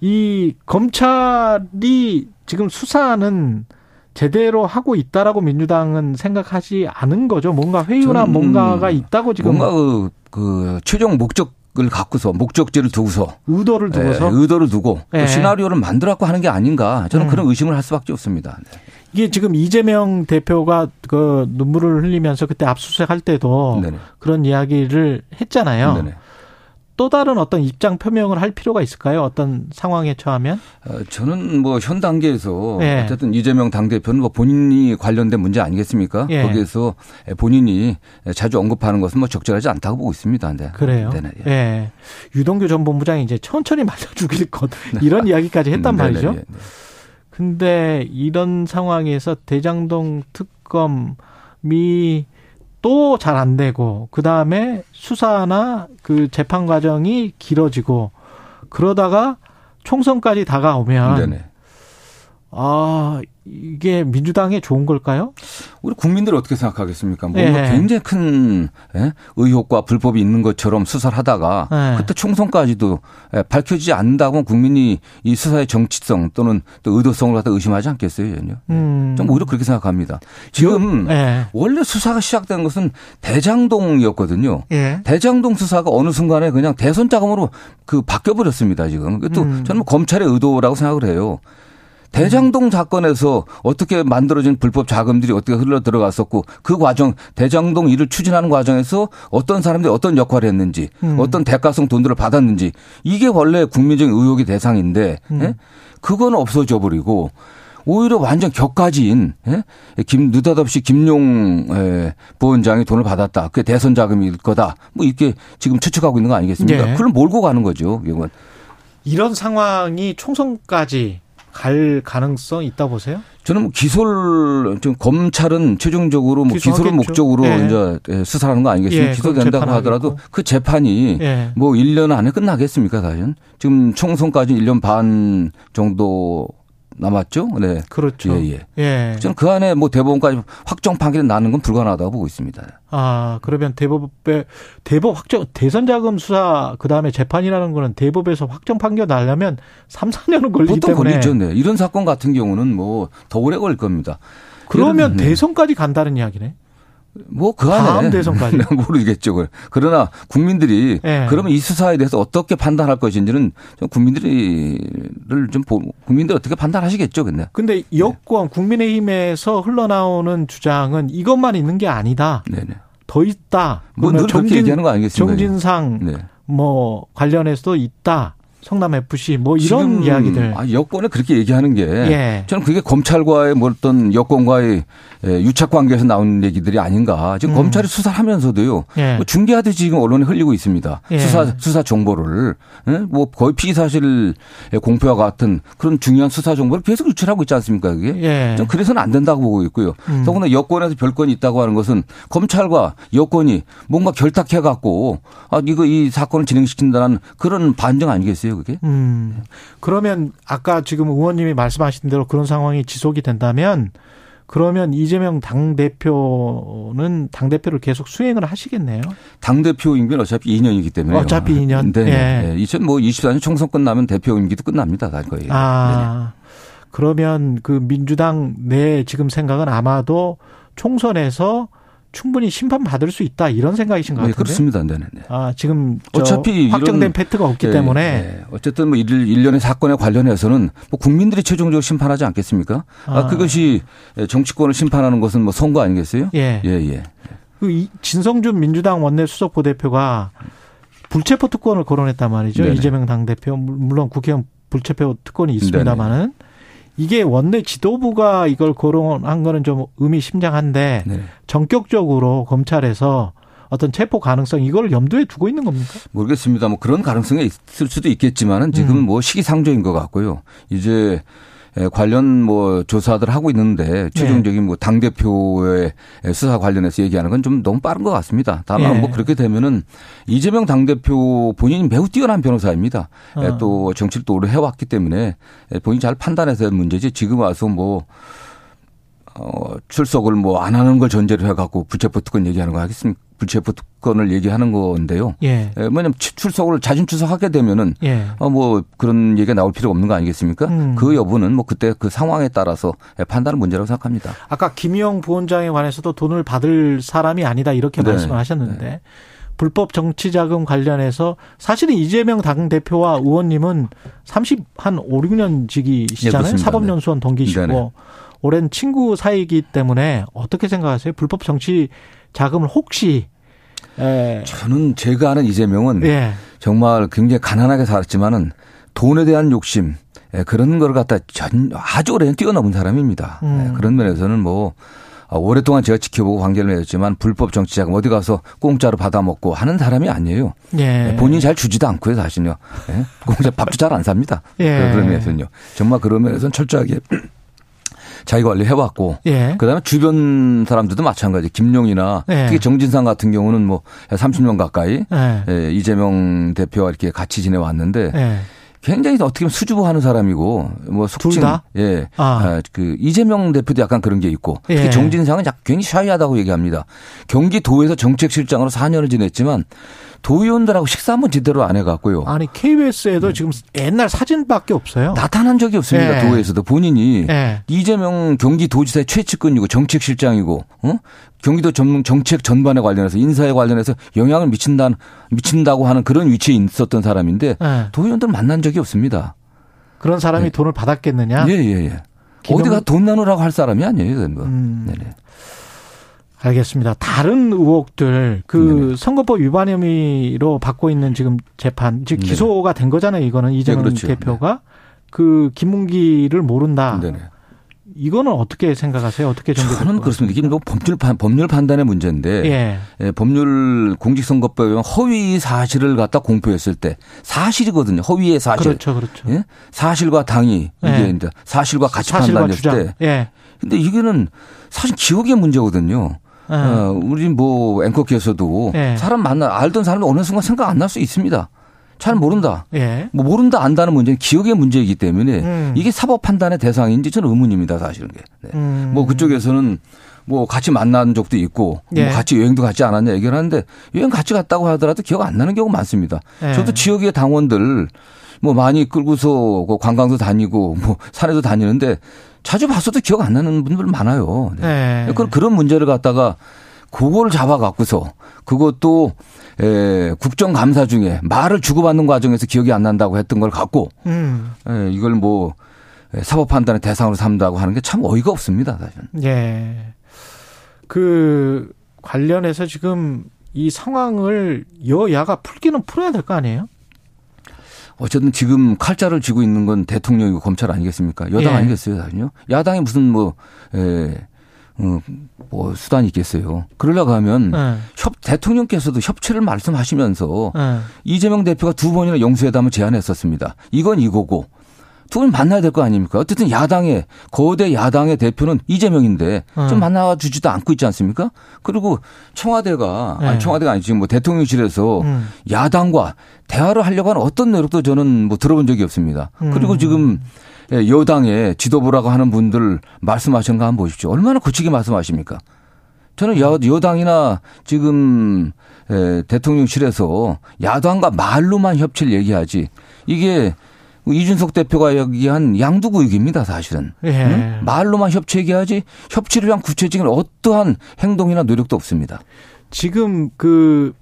이 검찰이 지금 수사는 제대로 하고 있다라고 민주당은 생각하지 않은 거죠. 뭔가 회유나 뭔가가 있다고 지금 뭔가 그, 그 최종 목적 을 갖고서 목적지를 두고서 의도를 두고서 예, 의도를 두고 예. 또 시나리오를 만들어갖고 하는 게 아닌가 저는 음. 그런 의심을 할 수밖에 없습니다. 네. 이게 지금 이재명 대표가 그 눈물을 흘리면서 그때 압수수색 할 때도 네네. 그런 이야기를 했잖아요. 네네. 또 다른 어떤 입장 표명을 할 필요가 있을까요? 어떤 상황에 처하면? 어, 저는 뭐 현 단계에서 예. 어쨌든 이재명 당대표는 뭐 본인이 관련된 문제 아니겠습니까? 예. 거기에서 본인이 자주 언급하는 것은 뭐 적절하지 않다고 보고 있습니다. 네. 그래요. 네네. 예. 예. 유동규 전 본부장이 이제 천천히 맞아 죽일 것 이런 이야기까지 했단 네네, 말이죠. 예, 네. 근데 이런 상황에서 대장동 특검이 또 잘 안 되고 그 다음에 수사나 그 재판 과정이 길어지고 그러다가 총선까지 다가오면 네네. 아 이게 민주당에 좋은 걸까요? 우리 국민들 어떻게 생각하겠습니까? 뭔가 예. 굉장히 큰 예? 의혹과 불법이 있는 것처럼 수사를 하다가 예. 그때 총선까지도 예, 밝혀지지 않는다고 국민이 이 수사의 정치성 또는 또 의도성을 갖다 의심하지 않겠어요, 전혀. 음. 좀 오히려 그렇게 생각합니다. 지금 예. 원래 수사가 시작된 것은 대장동이었거든요. 예. 대장동 수사가 어느 순간에 그냥 대선 자금으로 그 바뀌어 버렸습니다, 지금. 또 음. 저는 뭐 검찰의 의도라고 생각을 해요. 대장동 사건에서 어떻게 만들어진 불법 자금들이 어떻게 흘러 들어갔었고 그 과정 대장동 일을 추진하는 과정에서 어떤 사람들이 어떤 역할을 했는지 음. 어떤 대가성 돈들을 받았는지 이게 원래 국민적인 의혹의 대상인데 음. 예? 그건 없어져 버리고 오히려 완전 격가지인 예? 김 느닷없이 김용 예, 부원장이 돈을 받았다. 그게 대선 자금일 거다. 뭐 이렇게 지금 추측하고 있는 거 아니겠습니까? 예. 그걸 몰고 가는 거죠. 이건 이런 상황이 총선까지 갈 가능성 있다 보세요? 저는 뭐 기소를 좀 검찰은 최종적으로 뭐 기소를. 목적으로 예. 이제 수사하는 거 아니겠습니까? 예, 기소된다고 하더라도 재판하겠고. 그 재판이 예. 뭐 1년 안에 끝나겠습니까, 과연? 지금 총선까지 1년 반 정도 남았죠? 네. 그렇죠. 예, 예. 예. 저는 그 안에 뭐 대법원까지 확정 판결이 나는 건 불가능하다고 보고 있습니다. 아, 그러면 대법에 대법 확정 대선 자금 수사 그다음에 재판이라는 거는 대법에서 확정 판결 나려면 3, 4년은 걸리기 보통 때문에 걸리죠. 네. 이런 사건 같은 경우는 뭐 더 오래 걸릴 겁니다. 그러면 예를- 네. 대선까지 간다는 이야기네. 뭐그 안에 다음 대선까지. 모르겠죠. 그러나 국민들이 예. 그러면 이 수사에 대해서 어떻게 판단할 것인지는 좀 국민들이를 좀 보- 국민들이 어떻게 판단하시겠죠. 근데 근데 여권 국민의힘에서 흘러나오는 주장은 이것만 있는 게 아니다. 네네. 더 있다. 뭐 그러면 늘 그렇게 얘기하는 거 아니겠습니까? 정진상 네. 뭐 관련해서도 있다. 성남 FC 뭐 이런 이야기들. 아, 여권에 그렇게 얘기하는 게 예. 저는 그게 검찰과의 뭐 어떤 여권과의 예, 유착 관계에서 나온 얘기들이 아닌가. 지금 음. 검찰이 수사를 하면서도요. 예. 뭐 중계하듯이 지금 언론에 흘리고 있습니다. 예. 수사 수사 정보를 예? 뭐 거의 피의 사실 공표와 같은 그런 중요한 수사 정보를 계속 유출하고 있지 않습니까? 그게. 예. 전 그래서는 안 된다고 보고 있고요. 음. 더구나 여권에서 별건이 있다고 하는 것은 검찰과 여권이 뭔가 결탁해 갖고 아 이거 이 사건을 진행시킨다는 그런 반증 아니겠어요, 그게? 음. 그러면 아까 지금 의원님이 말씀하신 대로 그런 상황이 지속이 된다면 그러면 이재명 당 대표는 당 대표를 계속 수행을 하시겠네요. 당 대표 임기는 어차피 2년이기 때문에 어차피 2년? 네. 예. 네. 2024년 총선 끝나면 대표 임기도 끝납니다, 다 거의. 아 그러면 그 민주당 내 지금 생각은 아마도 총선에서 충분히 심판 받을 수 있다 이런 생각이신 것 네, 같은데. 그렇습니다. 네, 네. 네. 아 지금 저 어차피 확정된 팩트가 없기 예, 때문에 예. 어쨌든 뭐 일, 일련의 사건에 관련해서는 뭐 국민들이 최종적으로 심판하지 않겠습니까? 아, 아. 그것이 정치권을 심판하는 것은 뭐 선거 아니겠어요? 예. 예, 예. 그 이- 진성준 민주당 원내 수석 부대표가 불체포 특권을 거론했단 말이죠. 네네. 이재명 당 대표 물론 국회의원 불체포 특권이 있습니다만은 이게 원내 지도부가 이걸 거론한 거는 좀 의미심장한데 네. 전격적으로 검찰에서 어떤 체포 가능성 이걸 염두에 두고 있는 겁니까? 모르겠습니다. 뭐 그런 가능성이 있을 수도 있겠지만은 지금 음. 뭐 시기상조인 것 같고요. 이제 에, 관련 뭐 조사들 하고 있는데 최종적인 뭐 당 대표의 수사 관련해서 얘기하는 건 좀 너무 빠른 것 같습니다. 다만 예. 뭐 그렇게 되면은 이재명 당 대표 본인이 매우 뛰어난 변호사입니다. 에, 어. 또 정치를 또 오래 해왔기 때문에 에, 본인이 잘 판단해서 할 문제지 지금 와서 뭐 어, 출석을 뭐 안 하는 걸 전제로 해갖고 불체포 특권 얘기하는 거 하겠습니까? 불체포 특권을 얘기하는 건데요. 예. 예, 치- 출석을 자진 출석하게 되면은 예. 어, 뭐 그런 얘기가 나올 필요가 없는 거 아니겠습니까? 음. 그 여부는 뭐 그때 그 상황에 따라서 판단하는 문제라고 생각합니다. 아까 김영 부원장에 관해서도 돈을 받을 사람이 아니다 이렇게 네. 말씀을 하셨는데 불법 정치 자금 관련해서 사실은 이재명 당 대표와 의원님은 30 한 5, 6년 예, 지기시잖아요. 그렇습니다. 사법연수원 동기시고. 오랜 친구 사이이기 때문에 어떻게 생각하세요? 불법 정치 자금을 혹시 예. 저는 제가 아는 이재명은 예. 정말 굉장히 가난하게 살았지만은 돈에 대한 욕심 예, 그런 걸 갖다 전 아주 오래 뛰어넘은 사람입니다. 음. 예, 그런 면에서는 뭐 아, 오랫동안 제가 지켜보고 관계를 맺었지만 불법 정치자금 어디 가서 공짜로 받아먹고 하는 사람이 아니에요. 예. 예, 본인이 잘 주지도 않고요, 사실요. 예? 공짜 밥도 잘 안 삽니다. 예. 그런 면에서는요. 정말 그런 면에서는 철저하게 자기 관리 해왔고 예. 그다음에 주변 사람들도 마찬가지. 김용이나 예. 특히 정진상 같은 경우는 뭐 30년 가까이 예. 예, 이재명 대표와 이렇게 같이 지내왔는데 예. 굉장히 어떻게 보면 수줍어하는 사람이고 뭐 속칭 다? 예, 아. 아, 그 이재명 대표도 약간 그런 게 있고 특히 예. 정진상은 약 굉장히 샤이하다고 얘기합니다. 경기도에서 정책실장으로 4년을 지냈지만 도의원들하고 식사 한번 제대로 안 해갖고요. 아니 KBS에도 지금 옛날 사진밖에 없어요. 나타난 적이 없습니다. 예. 도에서도 본인이 예. 이재명 경기도지사의 최측근이고 정책실장이고 어? 경기도 전문 정책 전반에 관련해서 인사에 관련해서 영향을 미친다 미친다고 하는 그런 위치에 있었던 사람인데 예. 도의원들 만난 적이 없습니다. 그런 사람이 돈을 받았겠느냐? 예, 예, 예. 김영- 어디가 돈 나누라고 할 사람이 아니에요, 뭐. 음. 네네. 알겠습니다. 다른 의혹들 그 네네. 선거법 위반 혐의로 받고 있는 지금 재판 즉. 기소가 된 거잖아요. 이거는 이재명 그렇죠. 대표가 그 김문기를 모른다. 네네. 이거는 어떻게 생각하세요? 어떻게 정리될 저는 것 그렇습니다. 이게 뭐 법률 판 법률 판단의 문제인데 예. 예, 법률 공직선거법에 보면 허위 사실을 갖다 공표했을 때 사실이거든요. 허위의 사실. 그렇죠, 그렇죠. 예? 사실과 당이 이게 예. 이제 사실과 가치 사실과 판단했을 주장. 때. 예. 근데 이거는 사실 기억의 문제거든요. 예. 어, 우리 뭐 앵커께서도 예. 사람 만나 알던 사람이 어느 순간 생각 안 날 수 있습니다. 잘 모른다. 예. 뭐 모른다 안다는 문제는 기억의 문제이기 때문에 음. 이게 사법 판단의 대상인지 저는 의문입니다 사실은. 게. 네. 음. 뭐 그쪽에서는 뭐 같이 만난 적도 있고 예. 뭐 같이 여행도 같지 않았냐 얘기를 하는데 여행 같이 갔다고 하더라도 기억 안 나는 경우가 많습니다. 예. 저도 지역의 당원들 뭐 많이 끌고서 그 관광도 다니고 뭐 산에도 다니는데 자주 봤어도 기억 안 나는 분들 많아요. 네. 예. 그런 그런 문제를 갖다가 그거를 잡아 갖고서 그것도 에, 국정감사 중에 말을 주고받는 과정에서 기억이 안 난다고 했던 걸 갖고 음. 에, 이걸 뭐 에, 사법 판단의 대상으로 삼다고 하는 게 참 어이가 없습니다. 사실은. 예. 그 관련해서 지금 이 상황을 여야가 풀기는 풀어야 될 거 아니에요? 어쨌든 지금 칼자를 쥐고 있는 건 대통령이고 검찰 아니겠습니까? 여당 예. 아니겠어요, 사실요? 야당이 무슨 뭐, 에, 어, 뭐 수단이 있겠어요. 그러려고 하면 예. 협, 대통령께서도 협치를 말씀하시면서 예. 이재명 대표가 두 번이나 영수회담을 제안했었습니다. 이건 이거고 두 분 만나야 될 거 아닙니까? 어쨌든 야당의 거대 야당의 대표는 이재명인데 음. 좀 만나 주지도 않고 있지 않습니까? 그리고 청와대가 네. 아니 청와대가 아니 지금 뭐 대통령실에서 음. 야당과 대화를 하려고 하는 어떤 노력도 저는 뭐 들어본 적이 없습니다. 음. 그리고 지금 예, 여당의 지도부라고 하는 분들 말씀하시는 거 한번 보십시오. 얼마나 거치게 말씀하십니까? 저는 여, 여당이나 지금 에, 대통령실에서 야당과 말로만 협치를 얘기하지 이게 이준석 대표가 얘기한 양두구육입니다 사실은. 예. 응? 말로만 협치 얘기하지 협치를 위한 구체적인 어떠한 행동이나 노력도 없습니다. 지금 그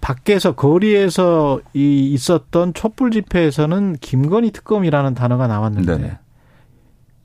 밖에서 거리에서 이 있었던 촛불 집회에서는 김건희 특검이라는 단어가 나왔는데 네네.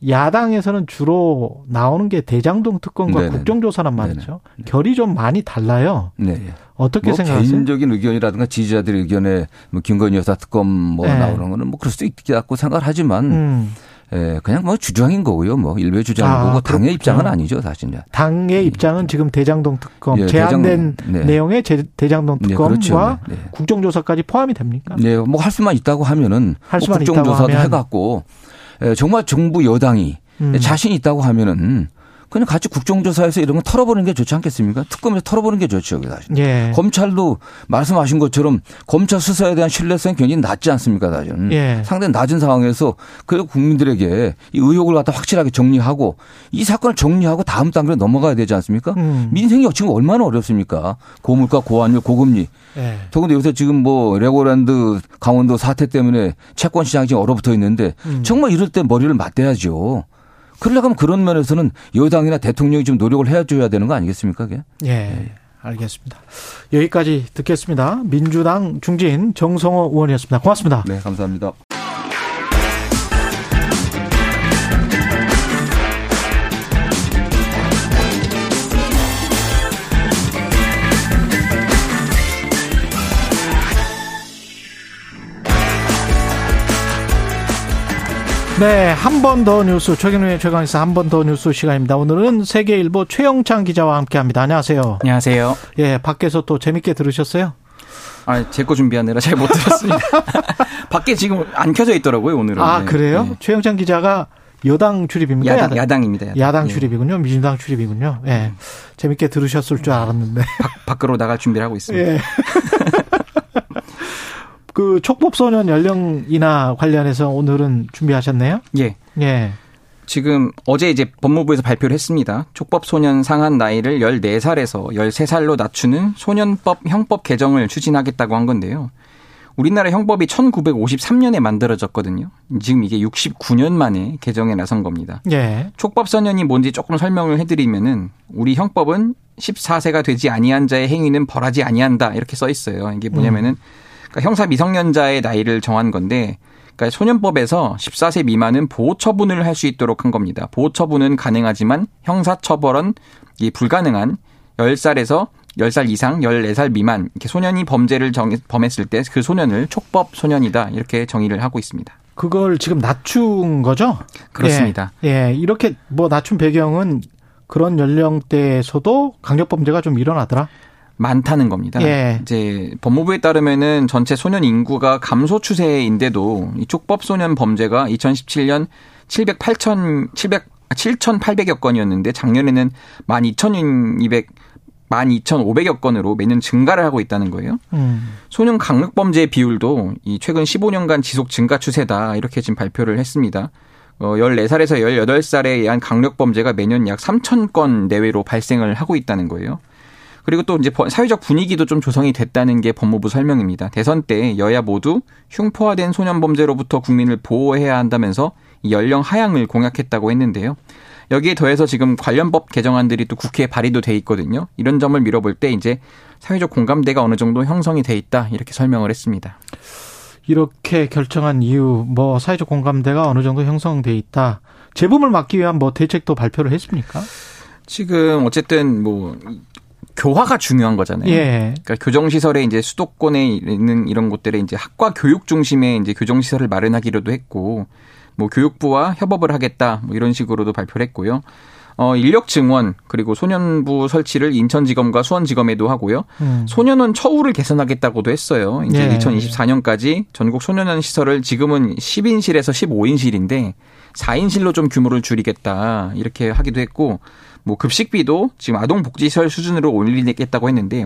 야당에서는 주로 나오는 게 대장동 특검과 네네. 국정조사란 말이죠. 결이 좀 많이 달라요. 네. 어떻게 뭐 생각하세요? 개인적인 의견이라든가 지지자들 의견에 뭐 김건희 여사 특검 뭐 네. 나오는 거는 뭐 그럴 수도 있겠다고 생각을 하지만 음, 예, 그냥 뭐 주장인 거고요. 뭐 일베 주장인 아, 거고 당의 그렇군요. 입장은 아니죠, 사실은. 당의 입장은 지금 대장동 특검 예, 제한된 대장- 네. 내용의 제- 대장동 네, 특검과 그렇죠. 네, 네. 국정조사까지 포함이 됩니까? 네, 뭐 할 수만 있다고 하면은 할뭐 수만 있다고 국정조사도 하면. 해갖고 예, 정말 정부 여당이 음. 자신 있다고 하면은 그냥 같이 국정조사에서 이런 거 털어보는 게 좋지 않겠습니까? 특검에서 털어보는 게 좋죠, 사실. 예. 검찰도 말씀하신 것처럼 검찰 수사에 대한 신뢰성이 굉장히 낮지 않습니까, 사실은. 예. 상당히 낮은 상황에서 그 국민들에게 이 의혹을 갖다 확실하게 정리하고 이 사건을 정리하고 다음 단계로 넘어가야 되지 않습니까? 음. 민생이 지금 얼마나 어렵습니까? 고물가, 고환율, 고금리. 예. 더군다나 요새 지금 뭐 레고랜드 강원도 사태 때문에 채권 시장이 지금 얼어붙어 있는데 음. 정말 이럴 때 머리를 맞대야죠. 그러려면 그런 면에서는 여당이나 대통령이 좀 노력을 해줘야 되는 거 아니겠습니까? 그게? 예. 알겠습니다. 여기까지 듣겠습니다. 민주당 중진 정성호 의원이었습니다. 고맙습니다. 네, 감사합니다. 네, 한 번 더 뉴스 최경련의 최강에서 한 번 더 뉴스 시간입니다. 오늘은 세계일보 최영창 기자와 함께합니다. 안녕하세요. 안녕하세요. 예, 밖에서 또 재밌게 들으셨어요? 아, 제 거 준비하느라 잘 못 들었습니다. 밖에 지금 안 켜져 있더라고요, 오늘은. 아, 네. 그래요? 네. 최영창 기자가 여당 출입입니까? 야당, 야당 입니다. 야당, 야당 예. 출입이군요. 민주당 출입이군요. 예. 재밌게 들으셨을 줄 알았는데. 밖, 밖으로 나갈 준비를 하고 있습니다. 예. 그 촉법소년 연령 인하 관련해서 오늘은 준비하셨네요? 예. 예. 지금 어제 이제 법무부에서 발표를 했습니다. 촉법 소년 상한 나이를 14살에서 13살로 낮추는 소년법 형법 개정을 추진하겠다고 한 건데요. 우리나라 형법이 1953년에 만들어졌거든요. 지금 이게 69년 만에 개정에 나선 겁니다. 예. 촉법 소년이 뭔지 조금 설명을 해드리면은 우리 형법은 14세가 되지 아니한 자의 행위는 벌하지 아니한다 이렇게 써 있어요. 이게 뭐냐면은 그러니까 형사 미성년자의 나이를 정한 건데 그러니까 소년법에서 14세 미만은 보호 처분을 할 수 있도록 한 겁니다. 보호 처분은 가능하지만 형사 처벌은 이 불가능한 10살에서 10살 이상 14살 미만 이렇게 소년이 범죄를 정, 범했을 때 그 소년을 촉법 소년이다 이렇게 정의를 하고 있습니다. 그걸 지금 낮춘 거죠? 그렇습니다. 예. 예. 이렇게 뭐 낮춘 배경은 그런 연령대에서도 강력 범죄가 좀 일어나더라? 많다는 겁니다. 예. 이제 법무부에 따르면은 전체 소년 인구가 감소 추세인데도 이 촉법 소년 범죄가 2017년 700, 8천 700 7,800여 건이었는데 작년에는 12,200 12,500여 건으로 매년 증가를 하고 있다는 거예요. 음. 소년 강력 범죄 비율도 이 최근 15년간 지속 증가 추세다 이렇게 지금 발표를 했습니다. 어 14살에서 18살에 의한 강력 범죄가 매년 약 3,000건 내외로 발생을 하고 있다는 거예요. 그리고 또 이제 사회적 분위기도 좀 조성이 됐다는 게 법무부 설명입니다. 대선 때 여야 모두 흉포화된 소년 범죄로부터 국민을 보호해야 한다면서 이 연령 하향을 공약했다고 했는데요. 여기에 더해서 지금 관련법 개정안들이 또 국회에 발의도 돼 있거든요. 이런 점을 밀어볼 때 이제 사회적 공감대가 어느 정도 형성이 돼 있다 이렇게 설명을 했습니다. 이렇게 결정한 이유, 뭐 사회적 공감대가 어느 정도 형성돼 있다. 재범을 막기 위한 뭐 대책도 발표를 했습니까? 지금 어쨌든 뭐 교화가 중요한 거잖아요. 예. 그러니까 교정 시설에 이제 수도권에 있는 이런 곳들에 이제 학과 교육 중심의 이제 교정 시설을 마련하기로도 했고 뭐 교육부와 협업을 하겠다 뭐 이런 식으로도 발표를 했고요. 어 인력 증원 그리고 소년부 설치를 인천지검과 수원지검에도 하고요. 음. 소년원 처우를 개선하겠다고도 했어요. 이제 예. 2024년까지 전국 소년원 시설을 지금은 10인실에서 15인실인데 4인실로 좀 규모를 줄이겠다 이렇게 하기도 했고 뭐 급식비도 지금 아동복지시설 수준으로 올리겠다고 했는데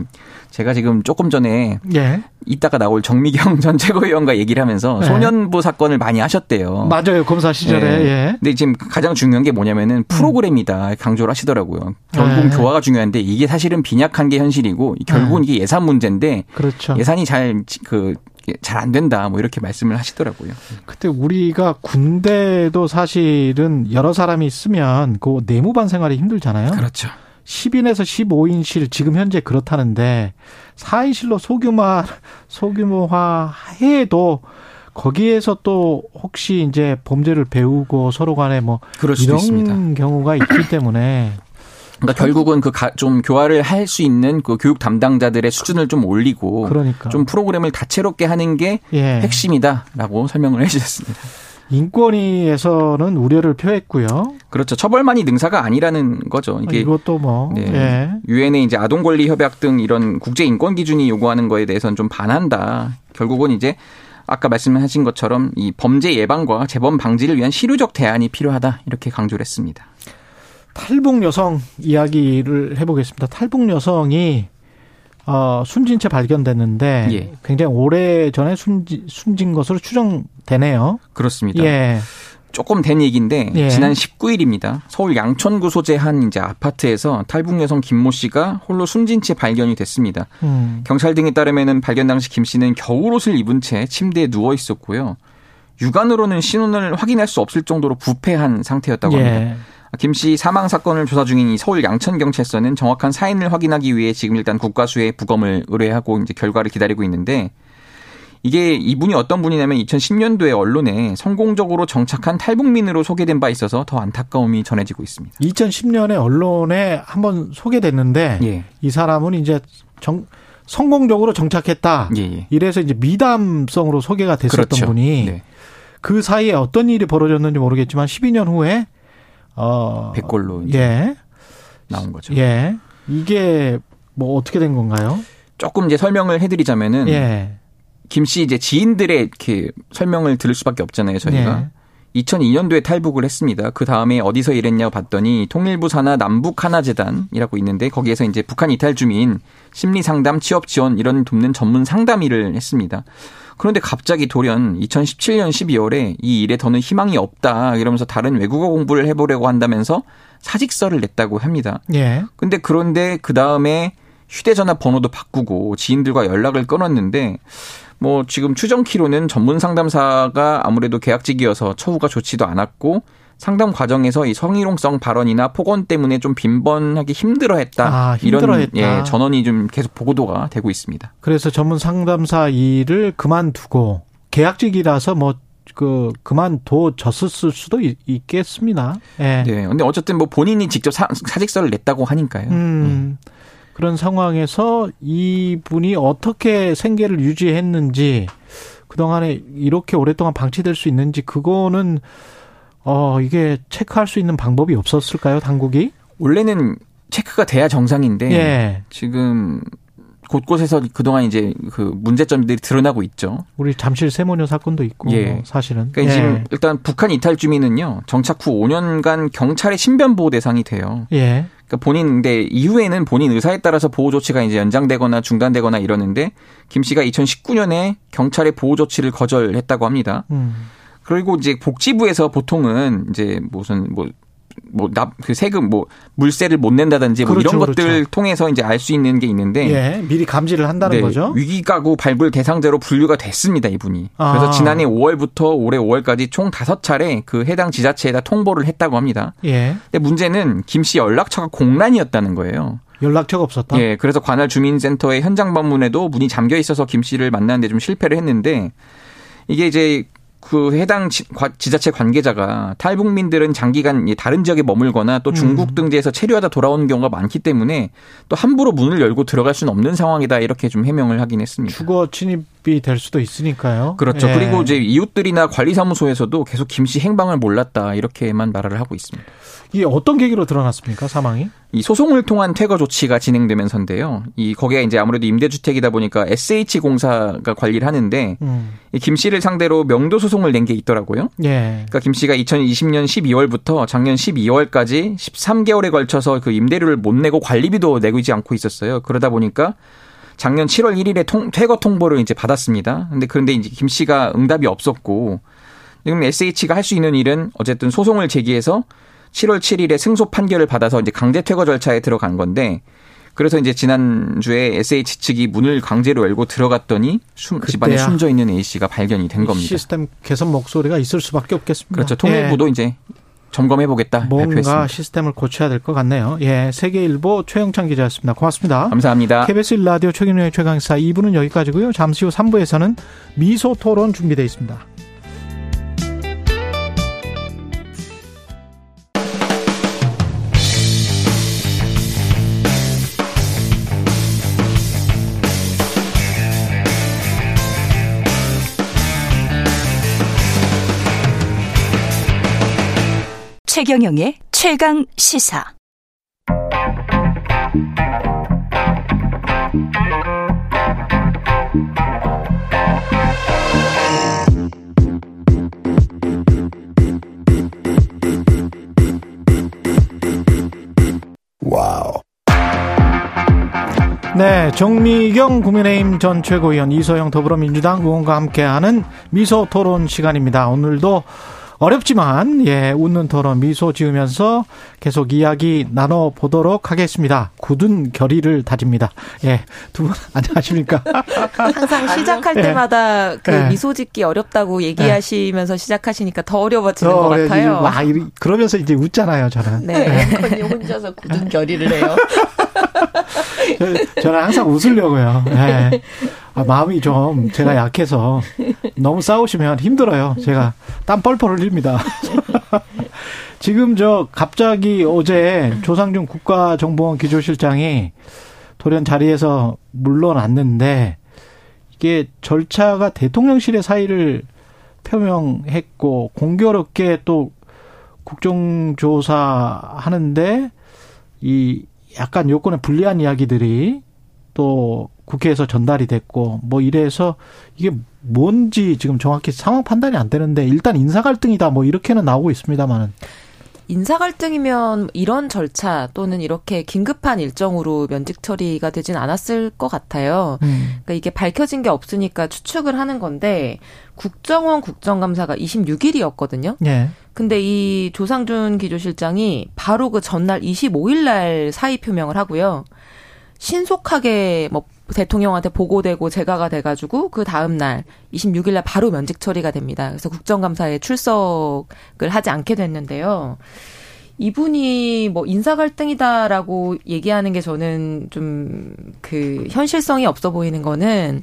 제가 지금 조금 전에 예. 이따가 나올 정미경 전 최고위원과 얘기를 하면서 네. 소년부 사건을 많이 하셨대요. 맞아요. 검사 시절에. 네. 예. 근데 지금 가장 중요한 게 뭐냐면은 프로그램이다 강조를 하시더라고요. 결국 네. 교화가 중요한데 이게 사실은 빈약한 게 현실이고 결국은 이게 예산 문제인데 그렇죠. 예산이 잘 그 잘 안 된다 뭐 이렇게 말씀을 하시더라고요. 그때 우리가 군대도 사실은 여러 사람이 있으면 그 내무반 생활이 힘들잖아요. 그렇죠. 10인에서 15인실 지금 현재 그렇다는데 4인실로 소규모 소규모화 해도 거기에서 또 혹시 이제 범죄를 배우고 서로 간에 뭐 이런 있습니다. 경우가 있기 때문에 그러니까 결국은 그 좀 교화를 할 수 있는 그 교육 담당자들의 수준을 좀 올리고 그러니까 좀 프로그램을 다채롭게 하는 게 예. 핵심이다라고 설명을 해주셨습니다. 인권위에서는 우려를 표했고요. 그렇죠. 처벌만이 능사가 아니라는 거죠. 이게 이것도 뭐 네. 예. 유엔의 이제 아동 권리 협약 등 이런 국제 인권 기준이 요구하는 거에 대해서는 좀 반한다. 결국은 이제 아까 말씀하신 것처럼 이 범죄 예방과 재범 방지를 위한 실효적 대안이 필요하다. 이렇게 강조를 했습니다. 탈북 여성 이야기를 해보겠습니다. 탈북 여성이 어, 순진 채 발견됐는데 예. 굉장히 오래 전에 순지, 숨진 것으로 추정되네요. 그렇습니다. 예. 조금 된 얘기인데 예. 지난 19일입니다. 서울 양천구 소재 한 이제 아파트에서 탈북 여성 김모 씨가 홀로 숨진 채 발견이 됐습니다. 음. 경찰 등에 따르면은 발견 당시 김 씨는 겨울옷을 입은 채 침대에 누워 있었고요. 육안으로는 신원을 확인할 수 없을 정도로 부패한 상태였다고 합니다. 예. 김씨 사망 사건을 조사 중인 이 서울 양천경찰서는 정확한 사인을 확인하기 위해 지금 일단 국가수에 부검을 의뢰하고 이제 결과를 기다리고 있는데 이게 이분이 어떤 분이냐면 2010년도에 언론에 성공적으로 정착한 탈북민으로 소개된 바 있어서 더 안타까움이 전해지고 있습니다. 2010년에 언론에 한번 소개됐는데 예. 이 사람은 이제 정, 성공적으로 정착했다. 예, 예. 이래서 이제 미담성으로 소개가 됐었던 그렇죠. 분이 네. 그 사이에 어떤 일이 벌어졌는지 모르겠지만 12년 후에 어 백골로 예. 나온 거죠. 예. 이게 뭐 어떻게 된 건가요? 조금 이제 설명을 해드리자면은 예. 김씨 이제 지인들의 이렇게 설명을 들을 수밖에 없잖아요. 저희가 예. 2002년도에 탈북을 했습니다. 그 다음에 어디서 일했냐고 봤더니 통일부 산하 남북 하나 재단이라고 있는데 거기에서 이제 북한 이탈 주민 심리 상담, 취업 지원 이런 돕는 전문 상담 일을 했습니다. 그런데 갑자기 돌연 2017년 12월에 이 일에 더는 희망이 없다 이러면서 다른 외국어 공부를 해보려고 한다면서 사직서를 냈다고 합니다. 예. 근데 그런데 그 다음에 휴대전화 번호도 바꾸고 지인들과 연락을 끊었는데 뭐 지금 추정키로는 전문 상담사가 아무래도 계약직이어서 처우가 좋지도 않았고 상담 과정에서 이 성희롱성 발언이나 폭언 때문에 좀 빈번하게 힘들어했다. 아, 이런 힘들어했다. 예, 전원이 좀 계속 보도가 되고 있습니다. 그래서 전문 상담사 일을 그만두고 계약직이라서 뭐그 그만둬졌을 수도 있, 있겠습니다. 예. 네. 근데 어쨌든 뭐 본인이 직접 사, 사직서를 냈다고 하니까요. 음, 그런 상황에서 이분이 어떻게 생계를 유지했는지 그동안에 이렇게 오랫동안 방치될 수 있는지 그거는 어 이게 체크할 수 있는 방법이 없었을까요, 당국이? 원래는 체크가 돼야 정상인데 예. 지금 곳곳에서 그동안 이제 그 문제점들이 드러나고 있죠. 우리 잠실 세모녀 사건도 있고 예. 사실은. 그러니까 예. 지금 일단 북한 이탈 주민은요 정착 후 5년간 경찰의 신변 보호 대상이 돼요. 예. 그러니까 본인 근데 이후에는 본인 의사에 따라서 보호 조치가 이제 연장되거나 중단되거나 이러는데 김 씨가 2019년에 경찰의 보호 조치를 거절했다고 합니다. 음. 그리고 이제 복지부에서 보통은 이제 무슨 뭐 뭐납그 세금 뭐 물세를 못 낸다든지 뭐 그렇죠, 이런 것들 그렇죠. 통해서 이제 알 수 있는 게 있는데 예. 미리 감지를 한다는 네, 거죠. 위기 가구 발굴 대상자로 분류가 됐습니다, 이분이. 아. 그래서 지난해 5월부터 올해 5월까지 총 5차례 그 해당 지자체에다 통보를 했다고 합니다. 예. 근데 문제는 김 씨 연락처가 공란이었다는 거예요. 연락처가 없었다. 예, 그래서 관할 주민센터에 현장 방문에도 문이 잠겨 있어서 김 씨를 만나는데 좀 실패를 했는데 이게 이제 그 해당 지, 자체 관계자가 탈북민들은 장기간 이 다른 지역에 머물거나 또 중국 음. 등지에서 체류하다 돌아오는 경우가 많기 때문에 또 함부로 문을 열고 들어갈 수는 없는 상황이다 이렇게 좀 해명을 하긴 했습니다. 주거 침입 이 될 수도 있으니까요. 그렇죠. 예. 그리고 이제 이웃들이나 관리사무소에서도 계속 김 씨 행방을 몰랐다 이렇게만 말을 하고 있습니다. 이게 어떤 계기로 드러났습니까 사망이? 이 소송을 통한 퇴거 조치가 진행되면서인데요. 이 거기가 이제 아무래도 임대주택이다 보니까 SH 공사가 관리를 하는데 음. 이김 씨를 상대로 명도 소송을 낸 게 있더라고요. 예. 그러니까 김 씨가 2020년 12월부터 작년 12월까지 13개월에 걸쳐서 그 임대료를 못 내고 관리비도 내고 있지 않고 있었어요. 그러다 보니까 작년 7월 1일에 통, 퇴거 통보를 이제 받았습니다. 근데 그런데 이제 김 씨가 응답이 없었고 지금 SH가 할 수 있는 일은 어쨌든 소송을 제기해서 7월 7일에 승소 판결을 받아서 이제 강제 퇴거 절차에 들어간 건데 그래서 이제 지난주에 SH 측이 문을 강제로 열고 들어갔더니 숨, 집안에. 숨져 있는 A 씨가 발견이 된 겁니다. 시스템 개선 목소리가 있을 수밖에 없겠습니다. 그렇죠. 통일부도 이제 점검해 보겠다 예. 뭔가 발표했습니다. 시스템을 고쳐야 될 것 같네요. 예, 세계일보 최영창 기자였습니다. 고맙습니다. 감사합니다. KBS 1라디오 최경영의 최강사 2부는 여기까지고요. 잠시 후 3부에서는 미소 토론 준비되어 있습니다. 최경영의 최강 시사. 네, 정미경 국민의힘 전 최고위원 이소영 더불어민주당 의원과 함께하는 미소 토론 시간입니다. 오늘도 어렵지만 예 웃는 토론 미소 지으면서 계속 이야기 나눠 보도록 하겠습니다. 굳은 결의를 다집니다. 예두 분 안녕하십니까? 항상 시작할 예. 때마다 그 예. 미소 짓기 어렵다고 얘기하시면서 시작하시니까 더 어려워지는 저, 것 예, 같아요. 와, 이리- 그러면서 이제 웃잖아요, 저는. 네. 건이 혼자서 굳은 결의를 해요. 저- 저는 항상 웃으려고요. 예. 아, 마음이 좀 제가 약해서 너무 싸우시면 힘들어요. 제가 땀 뻘뻘 흘립니다. 지금 저 갑자기 어제 조상준 국가정보원 기조실장이 돌연 자리에서 물러났는데 이게 절차가 대통령실의 사의를 표명했고 공교롭게 또 국정조사 하는데 이 약간 요건에 불리한 이야기들이 또 국회에서 전달이 됐고 뭐 이래서 이게 뭔지 지금 정확히 상황 판단이 안 되는데 일단 인사 갈등이다 뭐 이렇게는 나오고 있습니다만은 인사 갈등이면 이런 절차 또는 이렇게 긴급한 일정으로 면직 처리가 되진 않았을 것 같아요. 음. 그러니까 이게 밝혀진 게 없으니까 추측을 하는 건데 국정원 국정감사가 26일이었거든요. 예. 근데 이 조상준 기조실장이 바로 그 전날 25일 날 사의 표명을 하고요. 신속하게 뭐 대통령한테 보고되고 제가가 돼가지고 그 다음 날 26일 날 바로 면직 처리가 됩니다. 그래서 국정감사에 출석을 하지 않게 됐는데요. 이분이 뭐 인사 갈등이다라고 얘기하는 게 저는 좀 그 현실성이 없어 보이는 거는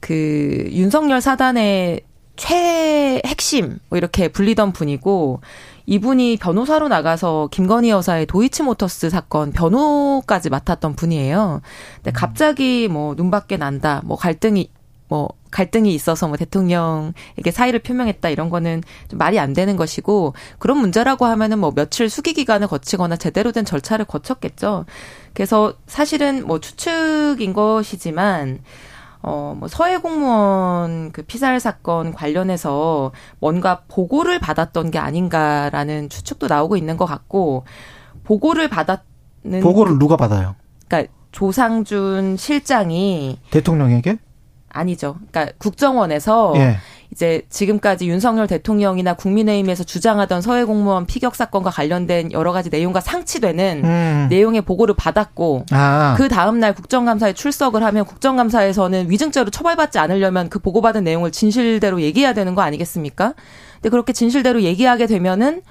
그 윤석열 사단의 최 핵심 뭐 이렇게 불리던 분이고 이분이 변호사로 나가서 김건희 여사의 도이치모터스 사건 변호까지 맡았던 분이에요. 근데 갑자기 뭐 눈밖에 난다, 뭐 갈등이 뭐 갈등이 있어서 뭐 대통령에게 사의를 표명했다 이런 거는 좀 말이 안 되는 것이고 그런 문제라고 하면은 뭐 며칠 수기 기간을 거치거나 제대로 된 절차를 거쳤겠죠. 그래서 사실은 뭐 추측인 것이지만 어, 뭐, 서해 공무원 그 피살 사건 관련해서 뭔가 보고를 받았던 게 아닌가라는 추측도 나오고 있는 것 같고, 보고를 받았는. 보고를 누가 받아요? 그러니까 조상준 실장이. 대통령에게? 아니죠. 그러니까 국정원에서 예. 이제 지금까지 윤석열 대통령이나 국민의힘에서 주장하던 서해 공무원 피격 사건과 관련된 여러 가지 내용과 상치되는 음. 내용의 보고를 받았고 아. 그 다음 날 국정감사에 출석을 하면 국정감사에서는 위증죄로 처벌받지 않으려면 그 보고받은 내용을 진실대로 얘기해야 되는 거 아니겠습니까? 근데 그렇게 진실대로 얘기하게 되면은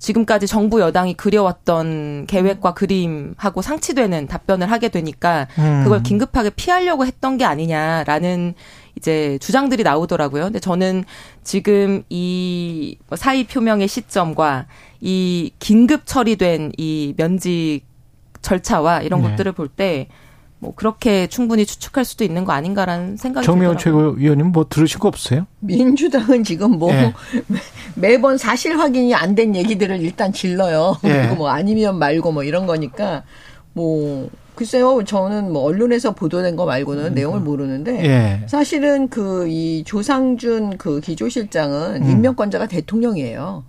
지금까지 정부 여당이 그려왔던 계획과 그림하고 상치되는 답변을 하게 되니까 음. 그걸 긴급하게 피하려고 했던 게 아니냐라는 이제 주장들이 나오더라고요. 근데 저는 지금 이 사의 표명의 시점과 이 긴급 처리된 이 면직 절차와 이런 네. 것들을 볼 때 뭐 그렇게 충분히 추측할 수도 있는 거 아닌가라는 생각이 정미원 들더라고요. 최고위원님 뭐 들으신 거 없어요? 민주당은 지금 뭐 예. 매번 사실 확인이 안 된 얘기들을 일단 질러요. 예. 그리고 뭐 아니면 말고 뭐 이런 거니까 뭐 글쎄요 저는 뭐 언론에서 보도된 거 말고는 내용을 모르는데 예. 사실은 그 이 조상준 그 기조실장은 음. 임명권자가 대통령이에요.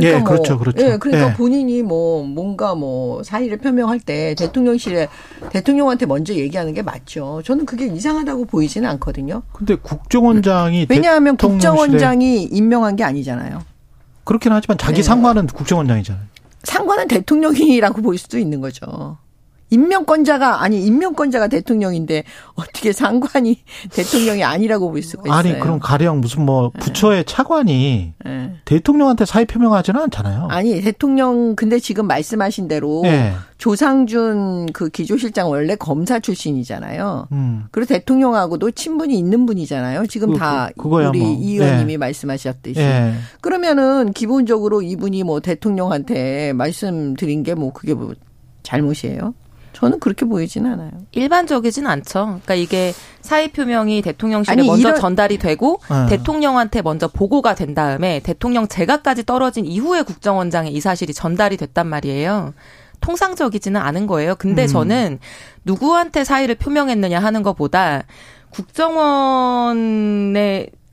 예, 뭐, 그렇죠, 그렇죠. 예, 그러니까 예. 본인이 뭐 뭔가 뭐 사의를 표명할 때 대통령실에 대통령한테 먼저 얘기하는 게 맞죠. 저는 그게 이상하다고 보이지는 않거든요. 근데 국정원장이 왜냐하면 대통령실에- 국정원장이 임명한 게 아니잖아요. 그렇긴 하지만 자기 네. 상관은 국정원장이잖아요. 상관은 대통령이라고 볼 수도 있는 거죠. 임명권자가 아니 임명권자가 대통령인데 어떻게 상관이 대통령이 아니라고 볼 수가 있어요. 아니 그럼 가령 무슨 뭐 부처의 차관이 예. 대통령한테 사의 표명하지는 않잖아요. 아니 대통령 근데 지금 말씀하신 대로 예. 조상준 그 기조실장 원래 검사 출신이잖아요. 음. 그리고 대통령하고도 친분이 있는 분이잖아요. 지금 그- 다 그- 우리 뭐. 이 의원님이 예. 말씀하셨듯이. 예. 그러면은 기본적으로 이분이 뭐 대통령한테 말씀드린 게 뭐 그게 뭐 잘못이에요? 저는 그렇게 보이진 않아요. 일반적이진 않죠. 그러니까 이게 사의 표명이 대통령실에 아니, 먼저 이런- 전달이 되고 어. 대통령한테 먼저 보고가 된 다음에 대통령 재가까지 떨어진 이후에 국정원장에 이 사실이 전달이 됐단 말이에요. 통상적이지는 않은 거예요. 근데 음. 저는 누구한테 사의를 표명했느냐 하는 것보다 국정원의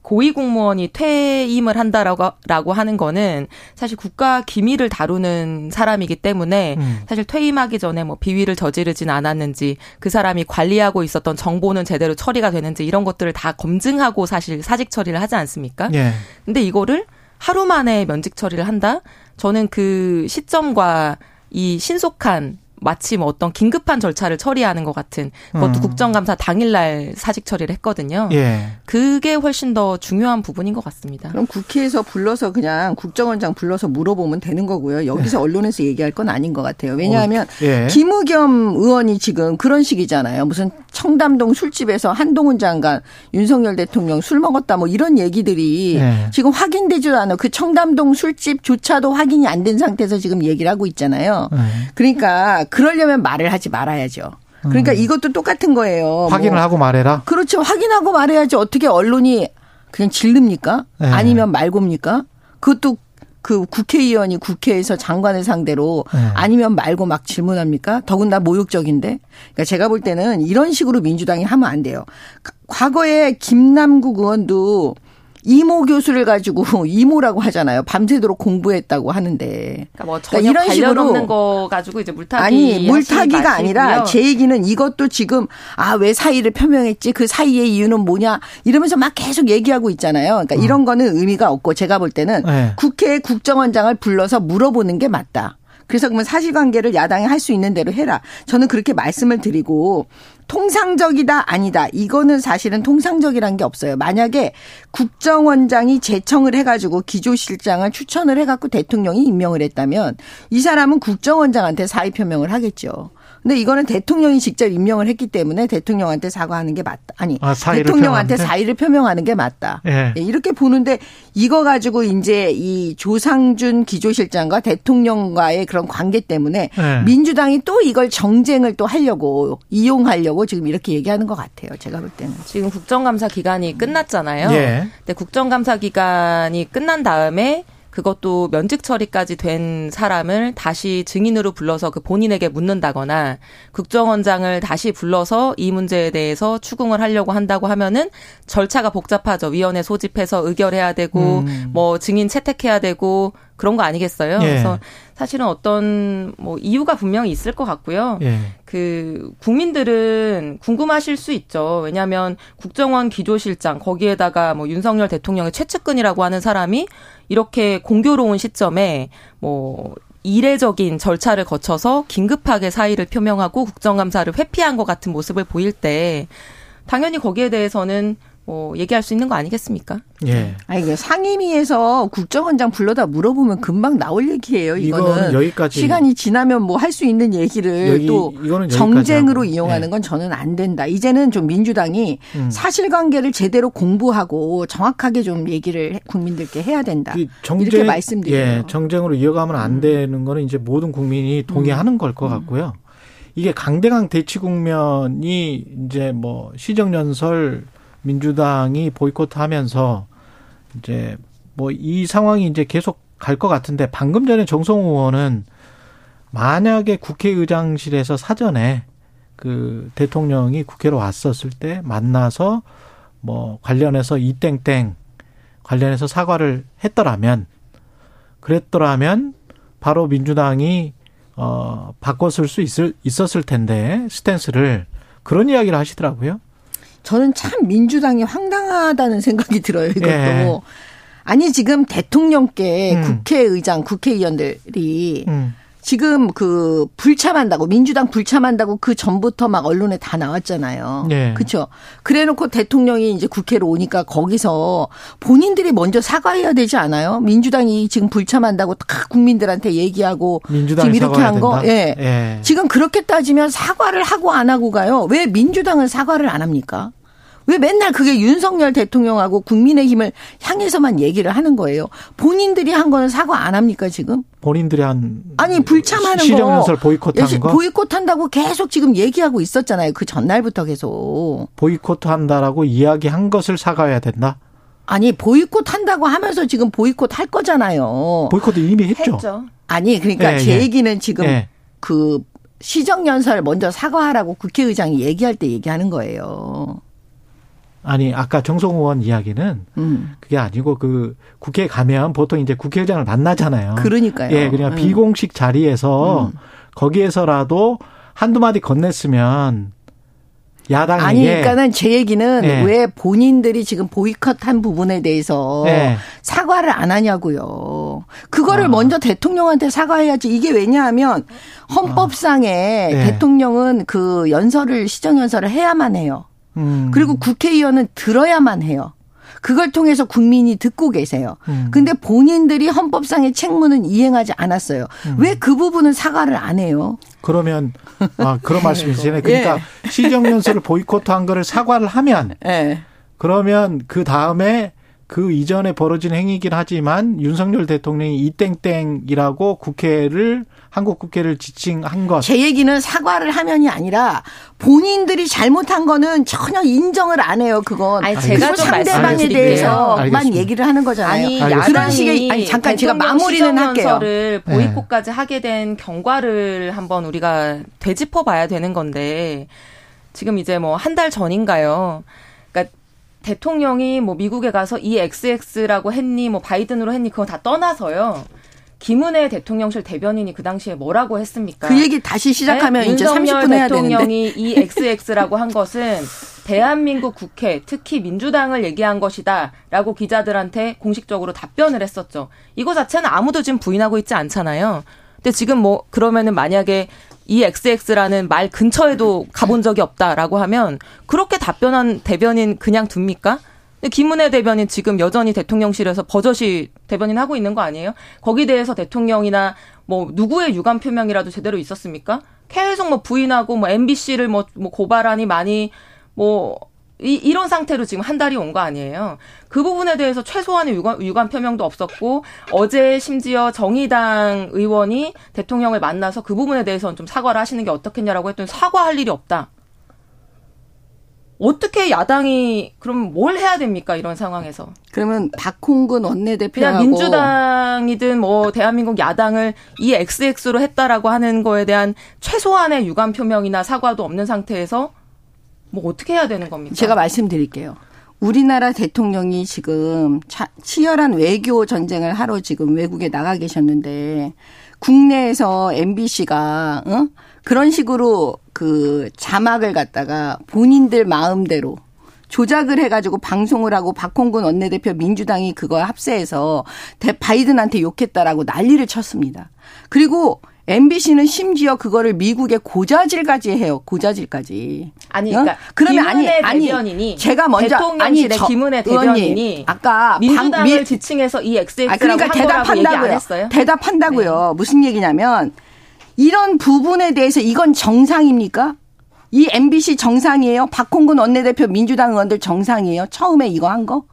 고위 공무원이 퇴임을 한다라고 라고 하는 거는 사실 국가 기밀을 다루는 사람이기 때문에 음. 사실 퇴임하기 전에 뭐 비위를 저지르진 않았는지 그 사람이 관리하고 있었던 정보는 제대로 처리가 되는지 이런 것들을 다 검증하고 사실 사직 처리를 하지 않습니까? 예. 근데 이거를 하루 만에 면직 처리를 한다? 저는 그 시점과 이 신속한 마치 뭐 어떤 긴급한 절차를 처리하는 것 같은 그것도 음. 국정감사 당일날 사직 처리를 했거든요. 예. 그게 훨씬 더 중요한 부분인 것 같습니다. 그럼 국회에서 불러서 그냥 국정원장 불러서 물어보면 되는 거고요. 여기서 언론에서 얘기할 건 아닌 것 같아요. 왜냐하면 예. 김의겸 의원이 지금 그런 식이잖아요. 무슨 청담동 술집에서 한동훈 장관, 윤석열 대통령 술 먹었다 뭐 이런 얘기들이 예. 지금 확인되지도 않아. 그 청담동 술집조차도 확인이 안 된 상태에서 지금 얘기를 하고 있잖아요. 예. 그러니까 그러려면 말을 하지 말아야죠. 그러니까 이것도 똑같은 거예요. 음. 확인을 뭐 하고 말해라. 그렇죠. 확인하고 말해야지 어떻게 언론이 그냥 질릅니까? 네. 아니면 말고입니까? 그것도 그 국회의원이 국회에서 장관을 상대로 네. 아니면 말고 막 질문합니까? 더군다나 모욕적인데. 그러니까 제가 볼 때는 이런 식으로 민주당이 하면 안 돼요. 과거에 김남국 의원도 이모 교수를 가지고 이모라고 하잖아요. 밤새도록 공부했다고 하는데. 그러니까 뭐 전혀 관련 없는 거 가지고 이제 물타기 아니 물타기가 아니라. 제 얘기는 이것도 지금 아 왜 사의를 표명했지 그 사의의 이유는 뭐냐 이러면서 막 계속 얘기하고 있잖아요. 그러니까 이런 거는 의미가 없고 제가 볼 때는 네. 국회 국정원장을 불러서 물어보는 게 맞다. 그래서 그러면 사실관계를 야당이 할 수 있는 대로 해라. 저는 그렇게 말씀을 드리고 통상적이다 아니다. 이거는 사실은 통상적이라는 게 없어요. 만약에 국정원장이 제청을 해가지고 기조실장을 추천을 해갖고 대통령이 임명을 했다면 이 사람은 국정원장한테 사의 표명을 하겠죠. 근데 이거는 대통령이 직접 임명을 했기 때문에 대통령한테 사과하는 게 맞다. 아니 아, 사의를 대통령한테? 사의를 표명하는 게 맞다. 예. 예, 이렇게 보는데 이거 가지고 이제 이 조상준 기조실장과 대통령과의 그런 관계 때문에 예. 민주당이 또 이걸 정쟁을 또 하려고 이용하려고 지금 이렇게 얘기하는 것 같아요. 제가 볼 때는. 지금 국정감사 기간이 끝났잖아요. 예. 근데 국정감사 기간이 끝난 다음에 그것도 면직 처리까지 된 사람을 다시 증인으로 불러서 그 본인에게 묻는다거나 국정원장을 다시 불러서 이 문제에 대해서 추궁을 하려고 한다고 하면은 절차가 복잡하죠. 위원회 소집해서 의결해야 되고 음. 뭐 증인 채택해야 되고 그런 거 아니겠어요? 예. 그래서 사실은 어떤 뭐 이유가 분명히 있을 것 같고요. 예. 그 국민들은 궁금하실 수 있죠. 왜냐하면 국정원 기조실장 거기에다가 뭐 윤석열 대통령의 최측근이라고 하는 사람이 이렇게 공교로운 시점에 뭐 이례적인 절차를 거쳐서 긴급하게 사의를 표명하고 국정감사를 회피한 것 같은 모습을 보일 때 당연히 거기에 대해서는 뭐 얘기할 수 있는 거 아니겠습니까? 예. 아니 그 상임위에서 국정원장 불러다 물어보면 금방 나올 얘기예요. 이거는, 이거는 여기까지. 시간이 지나면 뭐 할 수 있는 얘기를 여기- 또 정쟁으로 하고. 이용하는 예. 건 저는 안 된다. 이제는 좀 민주당이 음. 사실관계를 제대로 공부하고 정확하게 좀 얘기를 해- 국민들께 해야 된다. 이 정쟁, 이렇게 말씀드려요. 예, 정쟁으로 이어가면 안 되는 거는 이제 모든 국민이 동의하는 걸 음. 것 같고요. 이게 강대강 대치 국면이 이제 뭐 시정연설 민주당이 보이콧하면서 이제 뭐 이 상황이 이제 계속 갈 것 같은데 방금 전에 정성호 의원은 만약에 국회의장실에서 사전에 그 대통령이 국회로 왔었을 때 만나서 뭐 관련해서 이 땡땡 관련해서 사과를 했더라면 그랬더라면 바로 민주당이 어 바꿨을 수 있을 있었을 텐데 스탠스를 그런 이야기를 하시더라고요. 저는 참 민주당이 황당하다는 생각이 들어요. 이것도. 예. 아니 지금 대통령께 음. 국회의장, 국회의원들이 음. 지금 그 불참한다고 민주당 불참한다고 그 전부터 막 언론에 다 나왔잖아요. 네. 그렇죠. 그래놓고 대통령이 이제 국회로 오니까 거기서 본인들이 먼저 사과해야 되지 않아요? 민주당이 지금 불참한다고 다 국민들한테 얘기하고 지금 이렇게 한 거? 예. 예. 지금 그렇게 따지면 사과를 하고 안 하고 가요. 왜 민주당은 사과를 안 합니까? 왜 맨날 그게 윤석열 대통령하고 국민의힘을 향해서만 얘기를 하는 거예요? 본인들이 한 거는 사과 안 합니까 지금? 본인들이 한 아니 불참하는 거 시정 연설 보이콧한 거 보이콧한다고 계속 지금 얘기하고 있었잖아요. 그 전날부터 계속. 보이콧한다라고 이야기한 것을 사과해야 된다. 아니 보이콧 한다고 하면서 지금 보이콧 할 거잖아요. 보이콧 이미 했죠. 했죠. 아니 그러니까 예, 제 예. 얘기는 지금 예. 그 시정연설 먼저 사과하라고 국회의장이 얘기할 때 얘기하는 거예요. 아니 아까 정성 의원 이야기는 음. 그게 아니고 그 국회에 가면 보통 이제 국회의장을 만나잖아요. 그러니까요. 예, 그냥 음. 비공식 자리에서 음. 거기에서라도 한두 마디 건넸으면 야당에게 아니, 그러니까는 제 얘기는 예. 왜 본인들이 지금 보이콧한 부분에 대해서 예. 사과를 안 하냐고요. 그거를 아. 먼저 대통령한테 사과해야지. 이게 왜냐하면 헌법상에 예. 대통령은 그 연설을 시정 연설을 해야만 해요. 음. 그리고 국회의원은 들어야만 해요. 그걸 통해서 국민이 듣고 계세요. 음. 근데 본인들이 헌법상의 책무는 이행하지 않았어요. 음. 왜그 부분은 사과를 안 해요? 그러면 아 그런 말씀이시잖아요. 그러니까 예. 시정연설을 보이콧한 거를 사과를 하면 예. 그러면 그 다음에 그 이전에 벌어진 행위긴 하지만 윤석열 대통령이 이 땡땡이라고 국회를 한국 국회를 지칭한 것. 제 얘기는 사과를 하면이 아니라 본인들이 잘못한 거는 전혀 인정을 안 해요. 그건. 아니, 제가 좀 상대방에. 대해서만. 얘기를 하는 거잖아요. 아니 알겠습니다. 그런 식의 아니 잠깐 제가 마무리는 할게요. 시정연설을 보이콧까지 하게 된 경과를 한번 우리가 되짚어 봐야 되는 건데 지금 이제 뭐 한 달 전인가요. 그러니까 대통령이 뭐 미국에 가서 이 XX라고 했니 뭐 바이든으로 했니 그거 다 떠나서요. 김은혜 대통령실 대변인이 그 당시에 뭐라고 했습니까? 그 얘기 다시 시작하면 네? 이제 윤석열 30분 해야 되는데. 대통령이 이 XX라고 한 것은 대한민국 국회, 특히 민주당을 얘기한 것이다 라고 기자들한테 공식적으로 답변을 했었죠. 이거 자체는 아무도 지금 부인하고 있지 않잖아요. 근데 지금 뭐 그러면은 만약에 이 XX라는 말 근처에도 가본 적이 없다라고 하면 그렇게 답변한 대변인 그냥 둡니까? 김은혜 대변인 지금 여전히 대통령실에서 버젓이 대변인 하고 있는 거 아니에요? 거기 대해서 대통령이나 뭐 누구의 유감 표명이라도 제대로 있었습니까? 계속 뭐 부인하고 뭐 MBC를 뭐, 뭐 고발하니 많이 뭐 이, 이런 상태로 지금 한 달이 온 거 아니에요. 그 부분에 대해서 최소한의 유감, 유감 표명도 없었고 어제 심지어 정의당 의원이 대통령을 만나서 그 부분에 대해서는 좀 사과를 하시는 게 어떻겠냐라고 했더니 사과할 일이 없다. 어떻게 야당이 그럼 뭘 해야 됩니까 이런 상황에서? 그러면 박홍근 그냥 원내대표하고 민주당이든 뭐 대한민국 야당을 이 XX로 했다라고 하는 거에 대한 최소한의 유감 표명이나 사과도 없는 상태에서 뭐 어떻게 해야 되는 겁니까? 제가 말씀드릴게요. 우리나라 대통령이 지금 차- 치열한 외교 전쟁을 하러 지금 외국에 나가 계셨는데 국내에서 MBC가 어? 그런 식으로 그 자막을 갖다가 본인들 마음대로 조작을 해가지고 방송을 하고 박홍근 원내대표 민주당이 그거 합세해서 대 바이든한테 욕했다라고 난리를 쳤습니다. 그리고 MBC는 심지어 그거를 미국의 고자질까지 해요. 고자질까지. 아니, 어? 그러니까 그러면 아니 아니 제가 먼저 아니 저 김은혜 대변인이 아까 민주당을 방- 미- 지칭해서 이 XX라고 아, 그러니까 대답한다고요. 했어요? 네. 대답한다고요. 무슨 얘기냐면 이런 부분에 대해서 이건 정상입니까? 이 MBC 정상이에요? 박홍근 원내대표 민주당 의원들 정상이에요? 처음에 이거 한 거?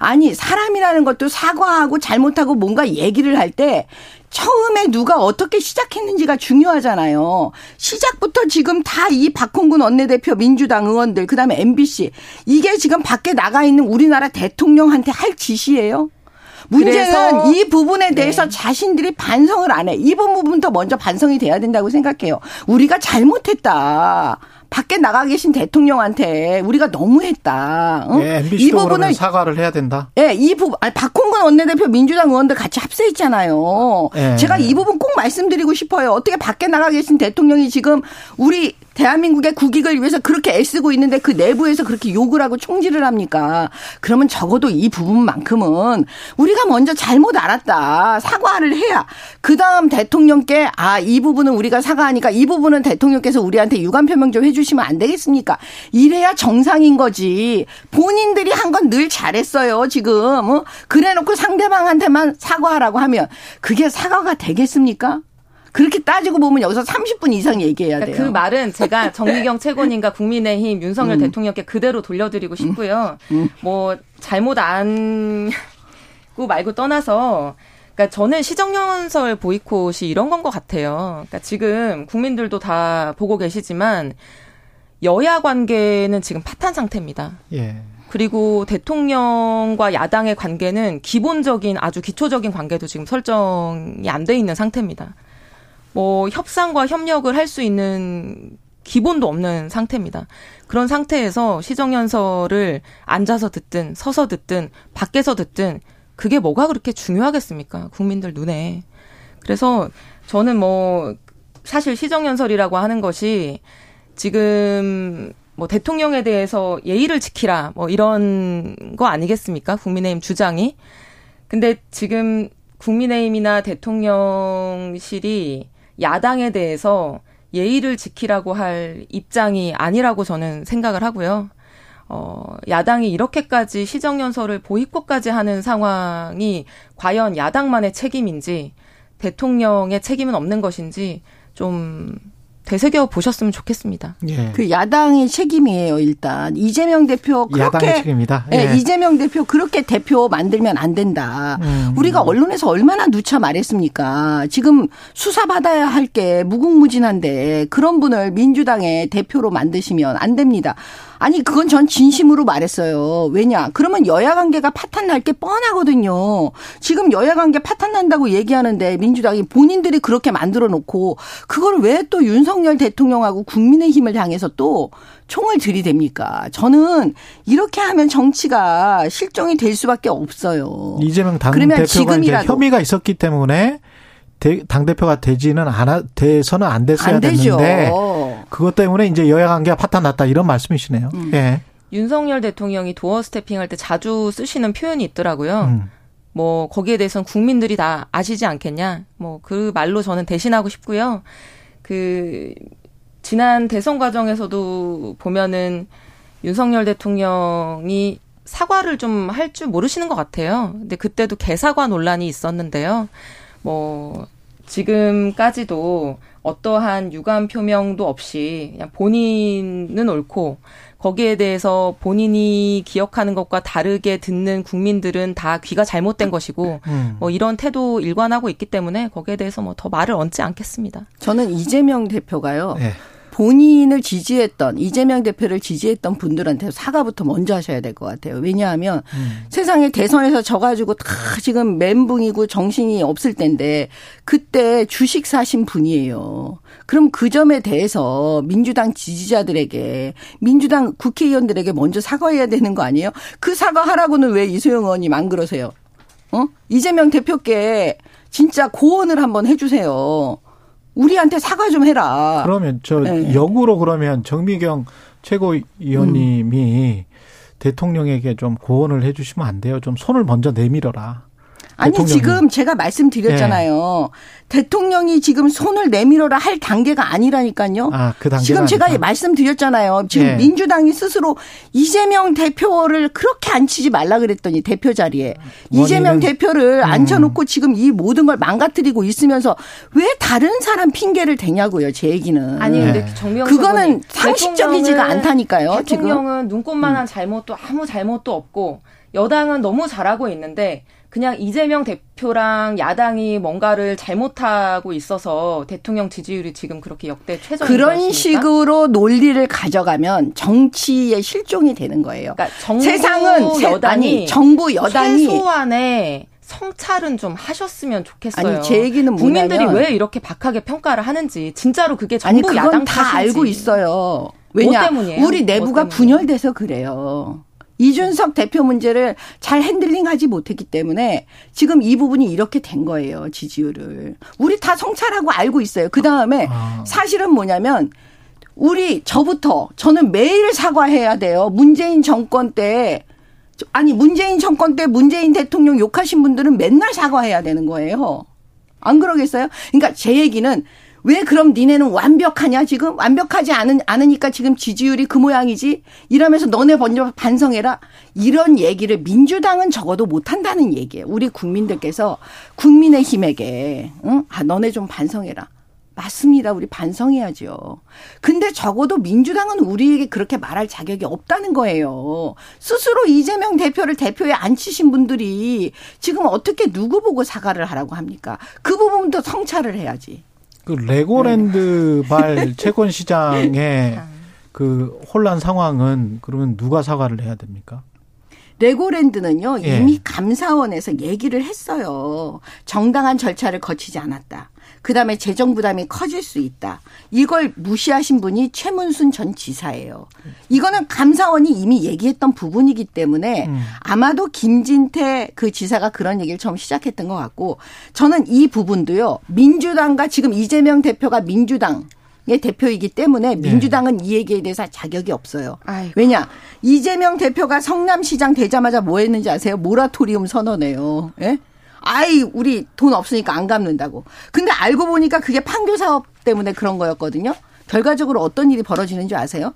아니 사람이라는 것도 사과하고 잘못하고 뭔가 얘기를 할 때 처음에 누가 어떻게 시작했는지가 중요하잖아요. 시작부터 지금 다 이 박홍근 원내대표 민주당 의원들 그다음에 MBC 이게 지금 밖에 나가 있는 우리나라 대통령한테 할 짓이에요. 문제는 이 부분에 네. 대해서 자신들이 반성을 안 해. 이 부분부터 먼저 반성이 돼야 된다고 생각해요. 우리가 잘못했다. 밖에 나가 계신 대통령한테 우리가 너무했다. 응? 예, 이 부분을 사과를 해야 된다. 예, 이 부분, 아니, 박홍근 원내대표 민주당 의원들 같이 합세했잖아요. 예. 제가 이 부분 꼭 말씀드리고 싶어요. 어떻게 밖에 나가 계신 대통령이 지금 우리 대한민국의 국익을 위해서 그렇게 애쓰고 있는데 그 내부에서 그렇게 욕을 하고 총질을 합니까? 그러면 적어도 이 부분만큼은 우리가 먼저 잘못 알았다. 사과를 해야. 그 다음 대통령께 아, 이 부분은 우리가 사과하니까 이 부분은 대통령께서 우리한테 유감 표명 좀 해주시면 안 되겠습니까? 이래야 정상인 거지. 본인들이 한 건 늘 잘했어요, 지금. 어? 그래 놓고 상대방한테만 사과하라고 하면 그게 사과가 되겠습니까? 그렇게 따지고 보면 여기서 30분 이상 얘기해야 돼요. 그러니까 그 말은 제가 정미경 최고님과 국민의힘 윤석열 음. 대통령께 그대로 돌려드리고 싶고요. 뭐 잘못 안고 말고 떠나서 그러니까 저는 시정연설 보이콧이 이런 건 것 같아요. 그러니까 지금 국민들도 다 보고 계시지만 여야 관계는 지금 파탄 상태입니다. 예. 그리고 대통령과 야당의 관계는 기본적인 아주 기초적인 관계도 지금 설정이 안 돼 있는 상태입니다. 뭐 협상과 협력을 할 수 있는 기본도 없는 상태입니다. 그런 상태에서 시정연설을 앉아서 듣든 서서 듣든 밖에서 듣든 그게 뭐가 그렇게 중요하겠습니까? 국민들 눈에. 그래서 저는 뭐 사실 시정연설이라고 하는 것이 지금 뭐 대통령에 대해서 예의를 지키라 뭐 이런 거 아니겠습니까? 국민의힘 주장이. 근데 지금 국민의힘이나 대통령실이 야당에 대해서 예의를 지키라고 할 입장이 아니라고 저는 생각을 하고요. 어, 야당이 이렇게까지 시정연설을 보이콧까지 하는 상황이 과연 야당만의 책임인지 대통령의 책임은 없는 것인지 좀 되새겨 보셨으면 좋겠습니다. 예. 그 야당의 책임이에요, 일단. 이재명 대표 그렇게 야당의 책임이다. 예, 예. 이재명 대표 그렇게 대표 만들면 안 된다. 음. 우리가 언론에서 얼마나 누차 말했습니까? 지금 수사받아야 할 게 무궁무진한데 그런 분을 민주당의 대표로 만드시면 안 됩니다. 아니 그건 전 진심으로 말했어요. 왜냐? 그러면 여야 관계가 파탄 날 게 뻔하거든요. 지금 여야 관계 파탄 난다고 얘기하는데 민주당이 본인들이 그렇게 만들어 놓고 그걸 왜 또 윤석열 대통령하고 국민의힘을 향해서 또 총을 들이댑니까? 저는 이렇게 하면 정치가 실종이 될 수밖에 없어요. 이재명 당 그러면 대표가 이제 지금이라도. 혐의가 있었기 때문에 당 대표가 되지는 않아 돼서는 안 됐어야 안 되죠. 됐는데 그것 때문에 이제 여야 관계가 파탄났다 이런 말씀이시네요. 음. 예. 윤석열 대통령이 도어 스태핑 할 때 자주 쓰시는 표현이 있더라고요. 음. 뭐 거기에 대해서는 국민들이 다 아시지 않겠냐. 뭐 그 말로 저는 대신하고 싶고요. 그 지난 대선 과정에서도 보면은 윤석열 대통령이 사과를 좀 할 줄 모르시는 것 같아요. 근데 그때도 개사과 논란이 있었는데요. 뭐 지금까지도 어떠한 유감 표명도 없이 그냥 본인은 옳고 거기에 대해서 본인이 기억하는 것과 다르게 듣는 국민들은 다 귀가 잘못된 것이고 음. 뭐 이런 태도 일관하고 있기 때문에 거기에 대해서 뭐 더 말을 얹지 않겠습니다. 저는 이재명 대표가요. 예. 본인을 지지했던 이재명 대표를 지지했던 분들한테 사과부터 먼저 하셔야 될 것 같아요. 왜냐하면 음. 세상에 대선에서 져가지고 다 지금 멘붕이고 정신이 없을 텐데 그때 주식 사신 분이에요. 그럼 그 점에 대해서 민주당 지지자들에게 민주당 국회의원들에게 먼저 사과해야 되는 거 아니에요? 그 사과하라고는 왜 이소영 의원님 안 그러세요? 어? 이재명 대표께 진짜 고언을 한번 해주세요. 우리한테 사과 좀 해라. 그러면 저 네. 역으로 그러면 정미경 최고위원님이 대통령에게 좀 고언을 해주시면 안 돼요. 좀 손을 먼저 내밀어라. 아니 대통령이. 지금 제가 말씀드렸잖아요. 대통령이 지금 손을 내밀어라 할 단계가 아니라니까요. 아, 그 단계가 지금 제가 아니다. 말씀드렸잖아요. 지금 예. 민주당이 스스로 이재명 대표를 그렇게 앉히지 말라 그랬더니 대표 자리에 이재명 대표를 음. 앉혀놓고 지금 이 모든 걸 망가뜨리고 있으면서 왜 다른 사람 핑계를 대냐고요. 제 얘기는. 아니 근데 네. 정명 그거는 상식적이지가 않다니까요. 지금. 음. 대통령은 눈꽃만한 잘못도 아무 잘못도 없고 여당은 너무 잘하고 있는데 그냥 이재명 대표랑 야당이 뭔가를 잘못하고 있어서 대통령 지지율이 지금 그렇게 역대 최저인 그런 것입니까? 식으로 논리를 가져가면 정치의 실종이 되는 거예요. 그러니까 정부 세상은 세- 여당이 아니 정부 여당이 최소한의 성찰은 좀 하셨으면 좋겠어요. 아니, 제 얘기는 국민들이 왜 이렇게 박하게 평가를 하는지 진짜로 그게 아니 전부 그건 야당 다 탓인지. 알고 있어요. 왜냐 뭐? 우리 내부가 뭐? 분열돼서 그래요. 이준석 대표 문제를 잘 핸들링하지 못했기 때문에 지금 이 부분이 이렇게 된 거예요 지지율을. 우리 다 성찰하고 알고 있어요. 그 다음에 아. 사실은 뭐냐면 우리 저부터 저는 매일 사과해야 돼요. 문재인 정권 때 아니 문재인 정권 때 문재인 대통령 욕하신 분들은 맨날 사과해야 되는 거예요. 안 그러겠어요? 그러니까 제 얘기는 왜 그럼 니네는 완벽하냐 지금 완벽하지 않은 않으니까 지금 지지율이 그 모양이지 이러면서 너네 먼저 반성해라 이런 얘기를 민주당은 적어도 못 한다는 얘기예요. 우리 국민들께서 국민의힘에게 응? 아 너네 좀 반성해라. 맞습니다. 우리 반성해야죠. 근데 적어도 민주당은 우리에게 그렇게 말할 자격이 없다는 거예요. 스스로 이재명 대표를 대표에 앉히신 분들이 지금 어떻게 누구 보고 사과를 하라고 합니까? 그 부분도 성찰을 해야지. 그 레고랜드 발 채권 시장의 그 혼란 상황은 그러면 누가 사과를 해야 됩니까? 레고랜드는요 예. 이미 감사원에서 얘기를 했어요. 정당한 절차를 거치지 않았다. 그다음에 재정 부담이 커질 수 있다. 이걸 무시하신 분이 최문순 전 지사예요. 이거는 감사원이 이미 얘기했던 부분이기 때문에 음. 아마도 김진태 그 지사가 그런 얘기를 처음 시작했던 것 같고 저는 이 부분도요 민주당과 지금 이재명 대표가 민주당 의 대표이기 때문에 민주당은 이 얘기에 대해서 자격이 없어요. 아이고. 왜냐 이재명 대표가 성남시장 되자마자 뭐 했는지 아세요? 모라토리움 선언해요. 예? 아이 우리 돈 없으니까 안 갚는다고. 근데 알고 보니까 그게 판교 사업 때문에 그런 거였거든요. 결과적으로 어떤 일이 벌어지는 줄 아세요?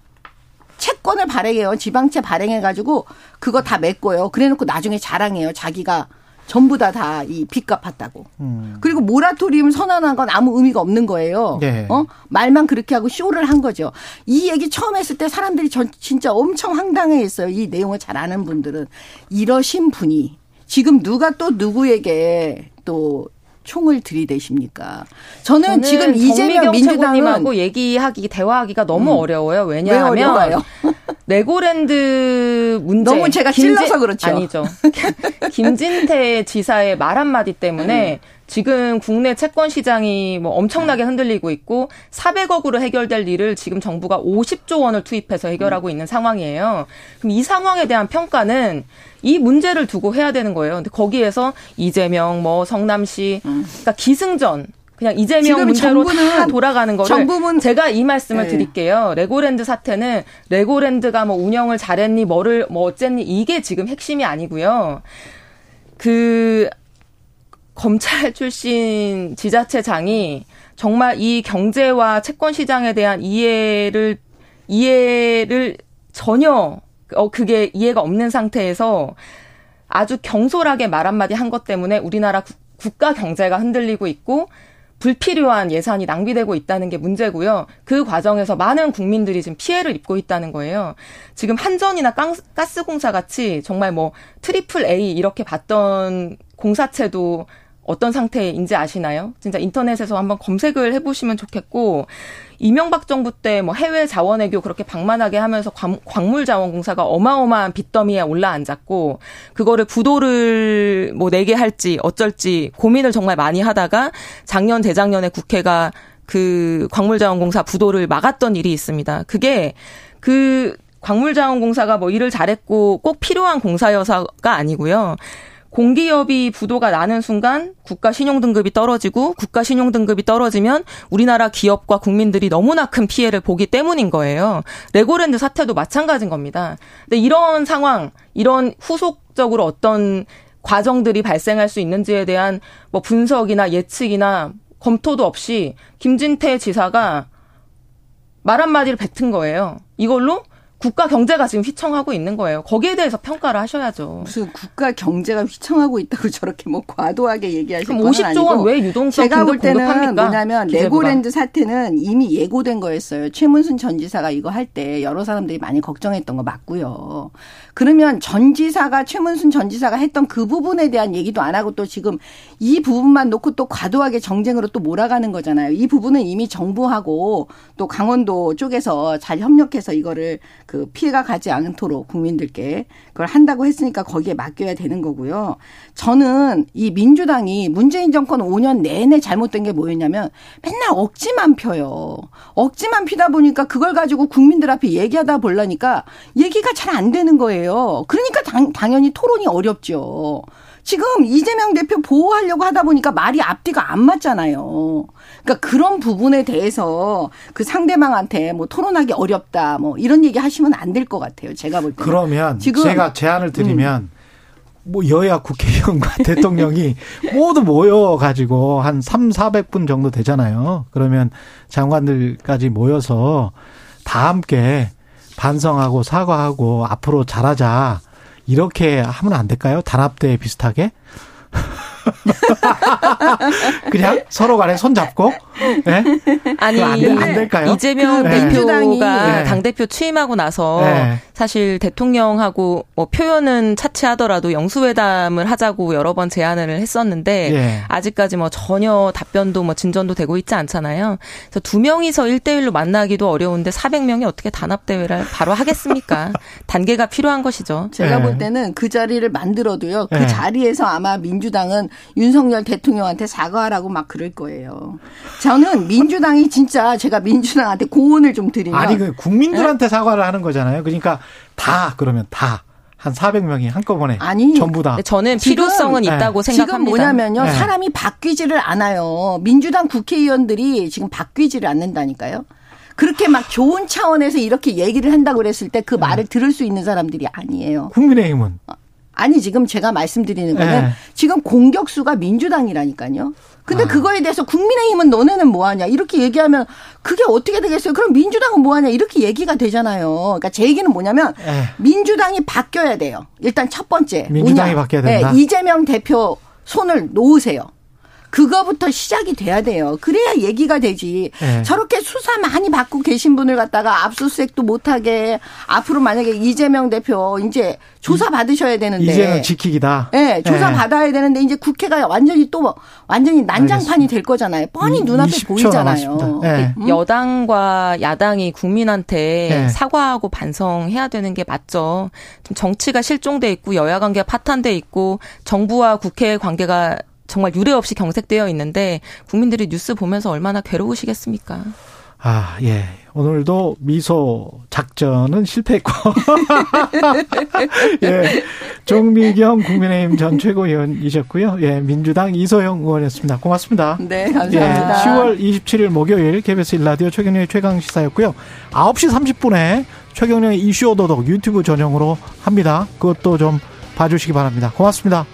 채권을 발행해요. 지방채 발행해가지고 그거 다 메꿔요. 그래놓고 나중에 자랑해요. 자기가 전부 다 다 이 빚 갚았다고. 음. 그리고 모라토리움 선언한 건 아무 의미가 없는 거예요. 네. 어? 말만 그렇게 하고 쇼를 한 거죠. 이 얘기 처음 했을 때 사람들이 전 진짜 엄청 황당해 했어요. 이 내용을 잘 아는 분들은. 이러신 분이 지금 누가 또 누구에게 또 총을 들이대십니까? 저는, 지금 이재명 민주당은 최고님하고 얘기하기 대화하기가 너무 음. 어려워요. 왜 왜냐하면 어려워요? 레고랜드 문제 너무 제가 찔러서 그렇죠. 아니죠. 김진태 지사의 말 한마디 때문에 지금 국내 채권 시장이 뭐 엄청나게 흔들리고 있고 400억으로 해결될 일을 지금 정부가 50조 원을 투입해서 해결하고 있는 상황이에요. 그럼 이 상황에 대한 평가는 이 문제를 두고 해야 되는 거예요. 근데 거기에서 이재명 뭐 성남시 그러니까 기승전 그냥 이재명 문제로 다 돌아가는 거를 정부는 제가 이 말씀을 네. 드릴게요. 레고랜드 사태는 레고랜드가 뭐 운영을 잘했니 뭐를 뭐 어쨌니 이게 지금 핵심이 아니고요. 그 검찰 출신 지자체장이 정말 이 경제와 채권 시장에 대한 이해를 이해를 전혀 어 그게 이해가 없는 상태에서 아주 경솔하게 말 한마디 한 것 때문에 우리나라 국- 국가 경제가 흔들리고 있고 불필요한 예산이 낭비되고 있다는 게 문제고요. 그 과정에서 많은 국민들이 지금 피해를 입고 있다는 거예요. 지금 한전이나 깡- 가스공사 같이 정말 뭐 triple A 이렇게 봤던 공사채도 어떤 상태인지 아시나요? 진짜 인터넷에서 한번 검색을 해보시면 좋겠고 이명박 정부 때 뭐 해외 자원외교 그렇게 방만하게 하면서 광, 광물자원공사가 어마어마한 빚더미에 올라앉았고 그거를 부도를 뭐 내게 할지 어쩔지 고민을 정말 많이 하다가 작년 재작년에 국회가 그 광물자원공사 부도를 막았던 일이 있습니다. 그게 그 광물자원공사가 뭐 일을 잘했고 꼭 필요한 공사여서가 아니고요. 공기업이 부도가 나는 순간 국가 신용 등급이 떨어지고 국가 신용 등급이 떨어지면 우리나라 기업과 국민들이 너무나 큰 피해를 보기 때문인 거예요. 레고랜드 사태도 마찬가지인 겁니다. 근데 이런 상황, 이런 후속적으로 어떤 과정들이 발생할 수 있는지에 대한 뭐 분석이나 예측이나 검토도 없이 김진태 지사가 말 한마디를 뱉은 거예요. 이걸로 국가 경제가 지금 휘청하고 있는 거예요. 거기에 대해서 평가를 하셔야죠. 무슨 국가 경제가 휘청하고 있다고 저렇게 뭐 과도하게 얘기하실 그럼 건 50조 아니고 원왜 유동성 제가 볼 때는 공급합니까? 뭐냐면 기재부가. 레고랜드 사태는 이미 예고된 거였어요. 최문순 전 지사가 이거 할 때 여러 사람들이 많이 걱정했던 거 맞고요. 그러면 전 지사가 최문순 전 지사가 했던 그 부분에 대한 얘기도 안 하고 또 지금 이 부분만 놓고 또 과도하게 정쟁으로 또 몰아가는 거잖아요. 이 부분은 이미 정부하고 또 강원도 쪽에서 잘 협력해서 이거를 그 피해가 가지 않도록 국민들께 그걸 한다고 했으니까 거기에 맡겨야 되는 거고요. 저는 이 민주당이 문재인 정권 5년 내내 잘못된 게 뭐였냐면 맨날 억지만 펴요. 억지만 피다 보니까 그걸 가지고 국민들 앞에 얘기하다 보려니까 얘기가 잘 안 되는 거예요. 그러니까 당, 당연히 토론이 어렵죠. 지금 이재명 대표 보호하려고 하다 보니까 말이 앞뒤가 안 맞잖아요. 그러니까 그런 부분에 대해서 그 상대방한테 뭐 토론하기 어렵다 뭐 이런 얘기 하시면 안 될 것 같아요. 제가 볼 때. 그러면 지금 제가 제안을 드리면 뭐 여야 국회의원과 대통령이 모두 모여 가지고 한 3, 400분 정도 되잖아요. 그러면 장관들까지 모여서 다 함께 반성하고 사과하고 앞으로 잘하자. 이렇게 하면 안 될까요? 단합대 비슷하게? 그냥 서로 간에 손 잡고? 예? 아니 안, 될- 안 될까요? 이재명 그 대표가 민주당이- 당 대표 취임하고 나서 네. 사실 대통령하고 뭐 표현은 차치하더라도 영수회담을 하자고 여러 번 제안을 했었는데 예. 아직까지 뭐 전혀 답변도 뭐 진전도 되고 있지 않잖아요. 그래서 두 명이서 1대1로 만나기도 어려운데 400명이 어떻게 단합 대회를 바로 하겠습니까? 단계가 필요한 것이죠. 제가 예. 볼 때는 그 자리를 만들어도요. 그 예. 자리에서 아마 민주당은 윤석열 대통령한테 사과하라고 막 그럴 거예요. 저는 민주당이 진짜 제가 민주당한테 공언을 좀 드리면 아니 그 네? 국민들한테 사과를 하는 거잖아요. 그러니까 다 그러면 다 한 400명이 한꺼번에 아니, 전부 다 저는 지금- 필요성은 네. 있다고 지금 생각합니다. 뭐냐면요. 네. 사람이 바뀌지를 않아요. 민주당 국회의원들이 지금 바뀌지를 않는다니까요. 그렇게 막 좋은 차원에서 이렇게 얘기를 한다고 그랬을 때 네. 그 말을 들을 수 있는 사람들이 아니에요. 국민의힘은 아니 지금 제가 말씀드리는 거는 네. 지금 공격수가 민주당이라니까요. 근데 아. 그거에 대해서 국민의힘은 너네는 뭐하냐 이렇게 얘기하면 그게 어떻게 되겠어요? 그럼 민주당은 뭐하냐 이렇게 얘기가 되잖아요. 그러니까 제 얘기는 뭐냐면 예. 민주당이 바뀌어야 돼요. 일단 첫 번째 민주당이 뭐냐? 바뀌어야 된다. 네, 이재명 대표 손을 놓으세요. 그거부터 시작이 돼야 돼요. 그래야 얘기가 되지. 네. 저렇게 수사 많이 받고 계신 분을 갖다가 압수수색도 못하게 앞으로 만약에 이재명 대표 이제 조사 받으셔야 되는데. 이제는 지키기다. 네, 조사 예. 받아야 되는데 이제 국회가 완전히 또 완전히 난장판이 될 거잖아요. 뻔히 눈앞에 20초 보이잖아요. 음? 여당과 야당이 국민한테 네. 사과하고 반성해야 되는 게 맞죠. 좀 정치가 실종돼 있고 여야 관계가 파탄돼 있고 정부와 국회 관계가 정말 유례 없이 경색되어 있는데 국민들이 뉴스 보면서 얼마나 괴로우시겠습니까? 아, 예. 오늘도 미소 작전은 실패했고. 예. 종미경 국민의힘 전 최고위원이셨고요. 예. 민주당 이소영 의원이었습니다. 고맙습니다. 네, 예. 감사합니다. 10월 27일 목요일 KBS 일라디오 최경영의 최강 시사였고요. 9시 30분에 최경영의 이슈 오도독 유튜브 전용으로 합니다. 그것도 좀 봐주시기 바랍니다. 고맙습니다.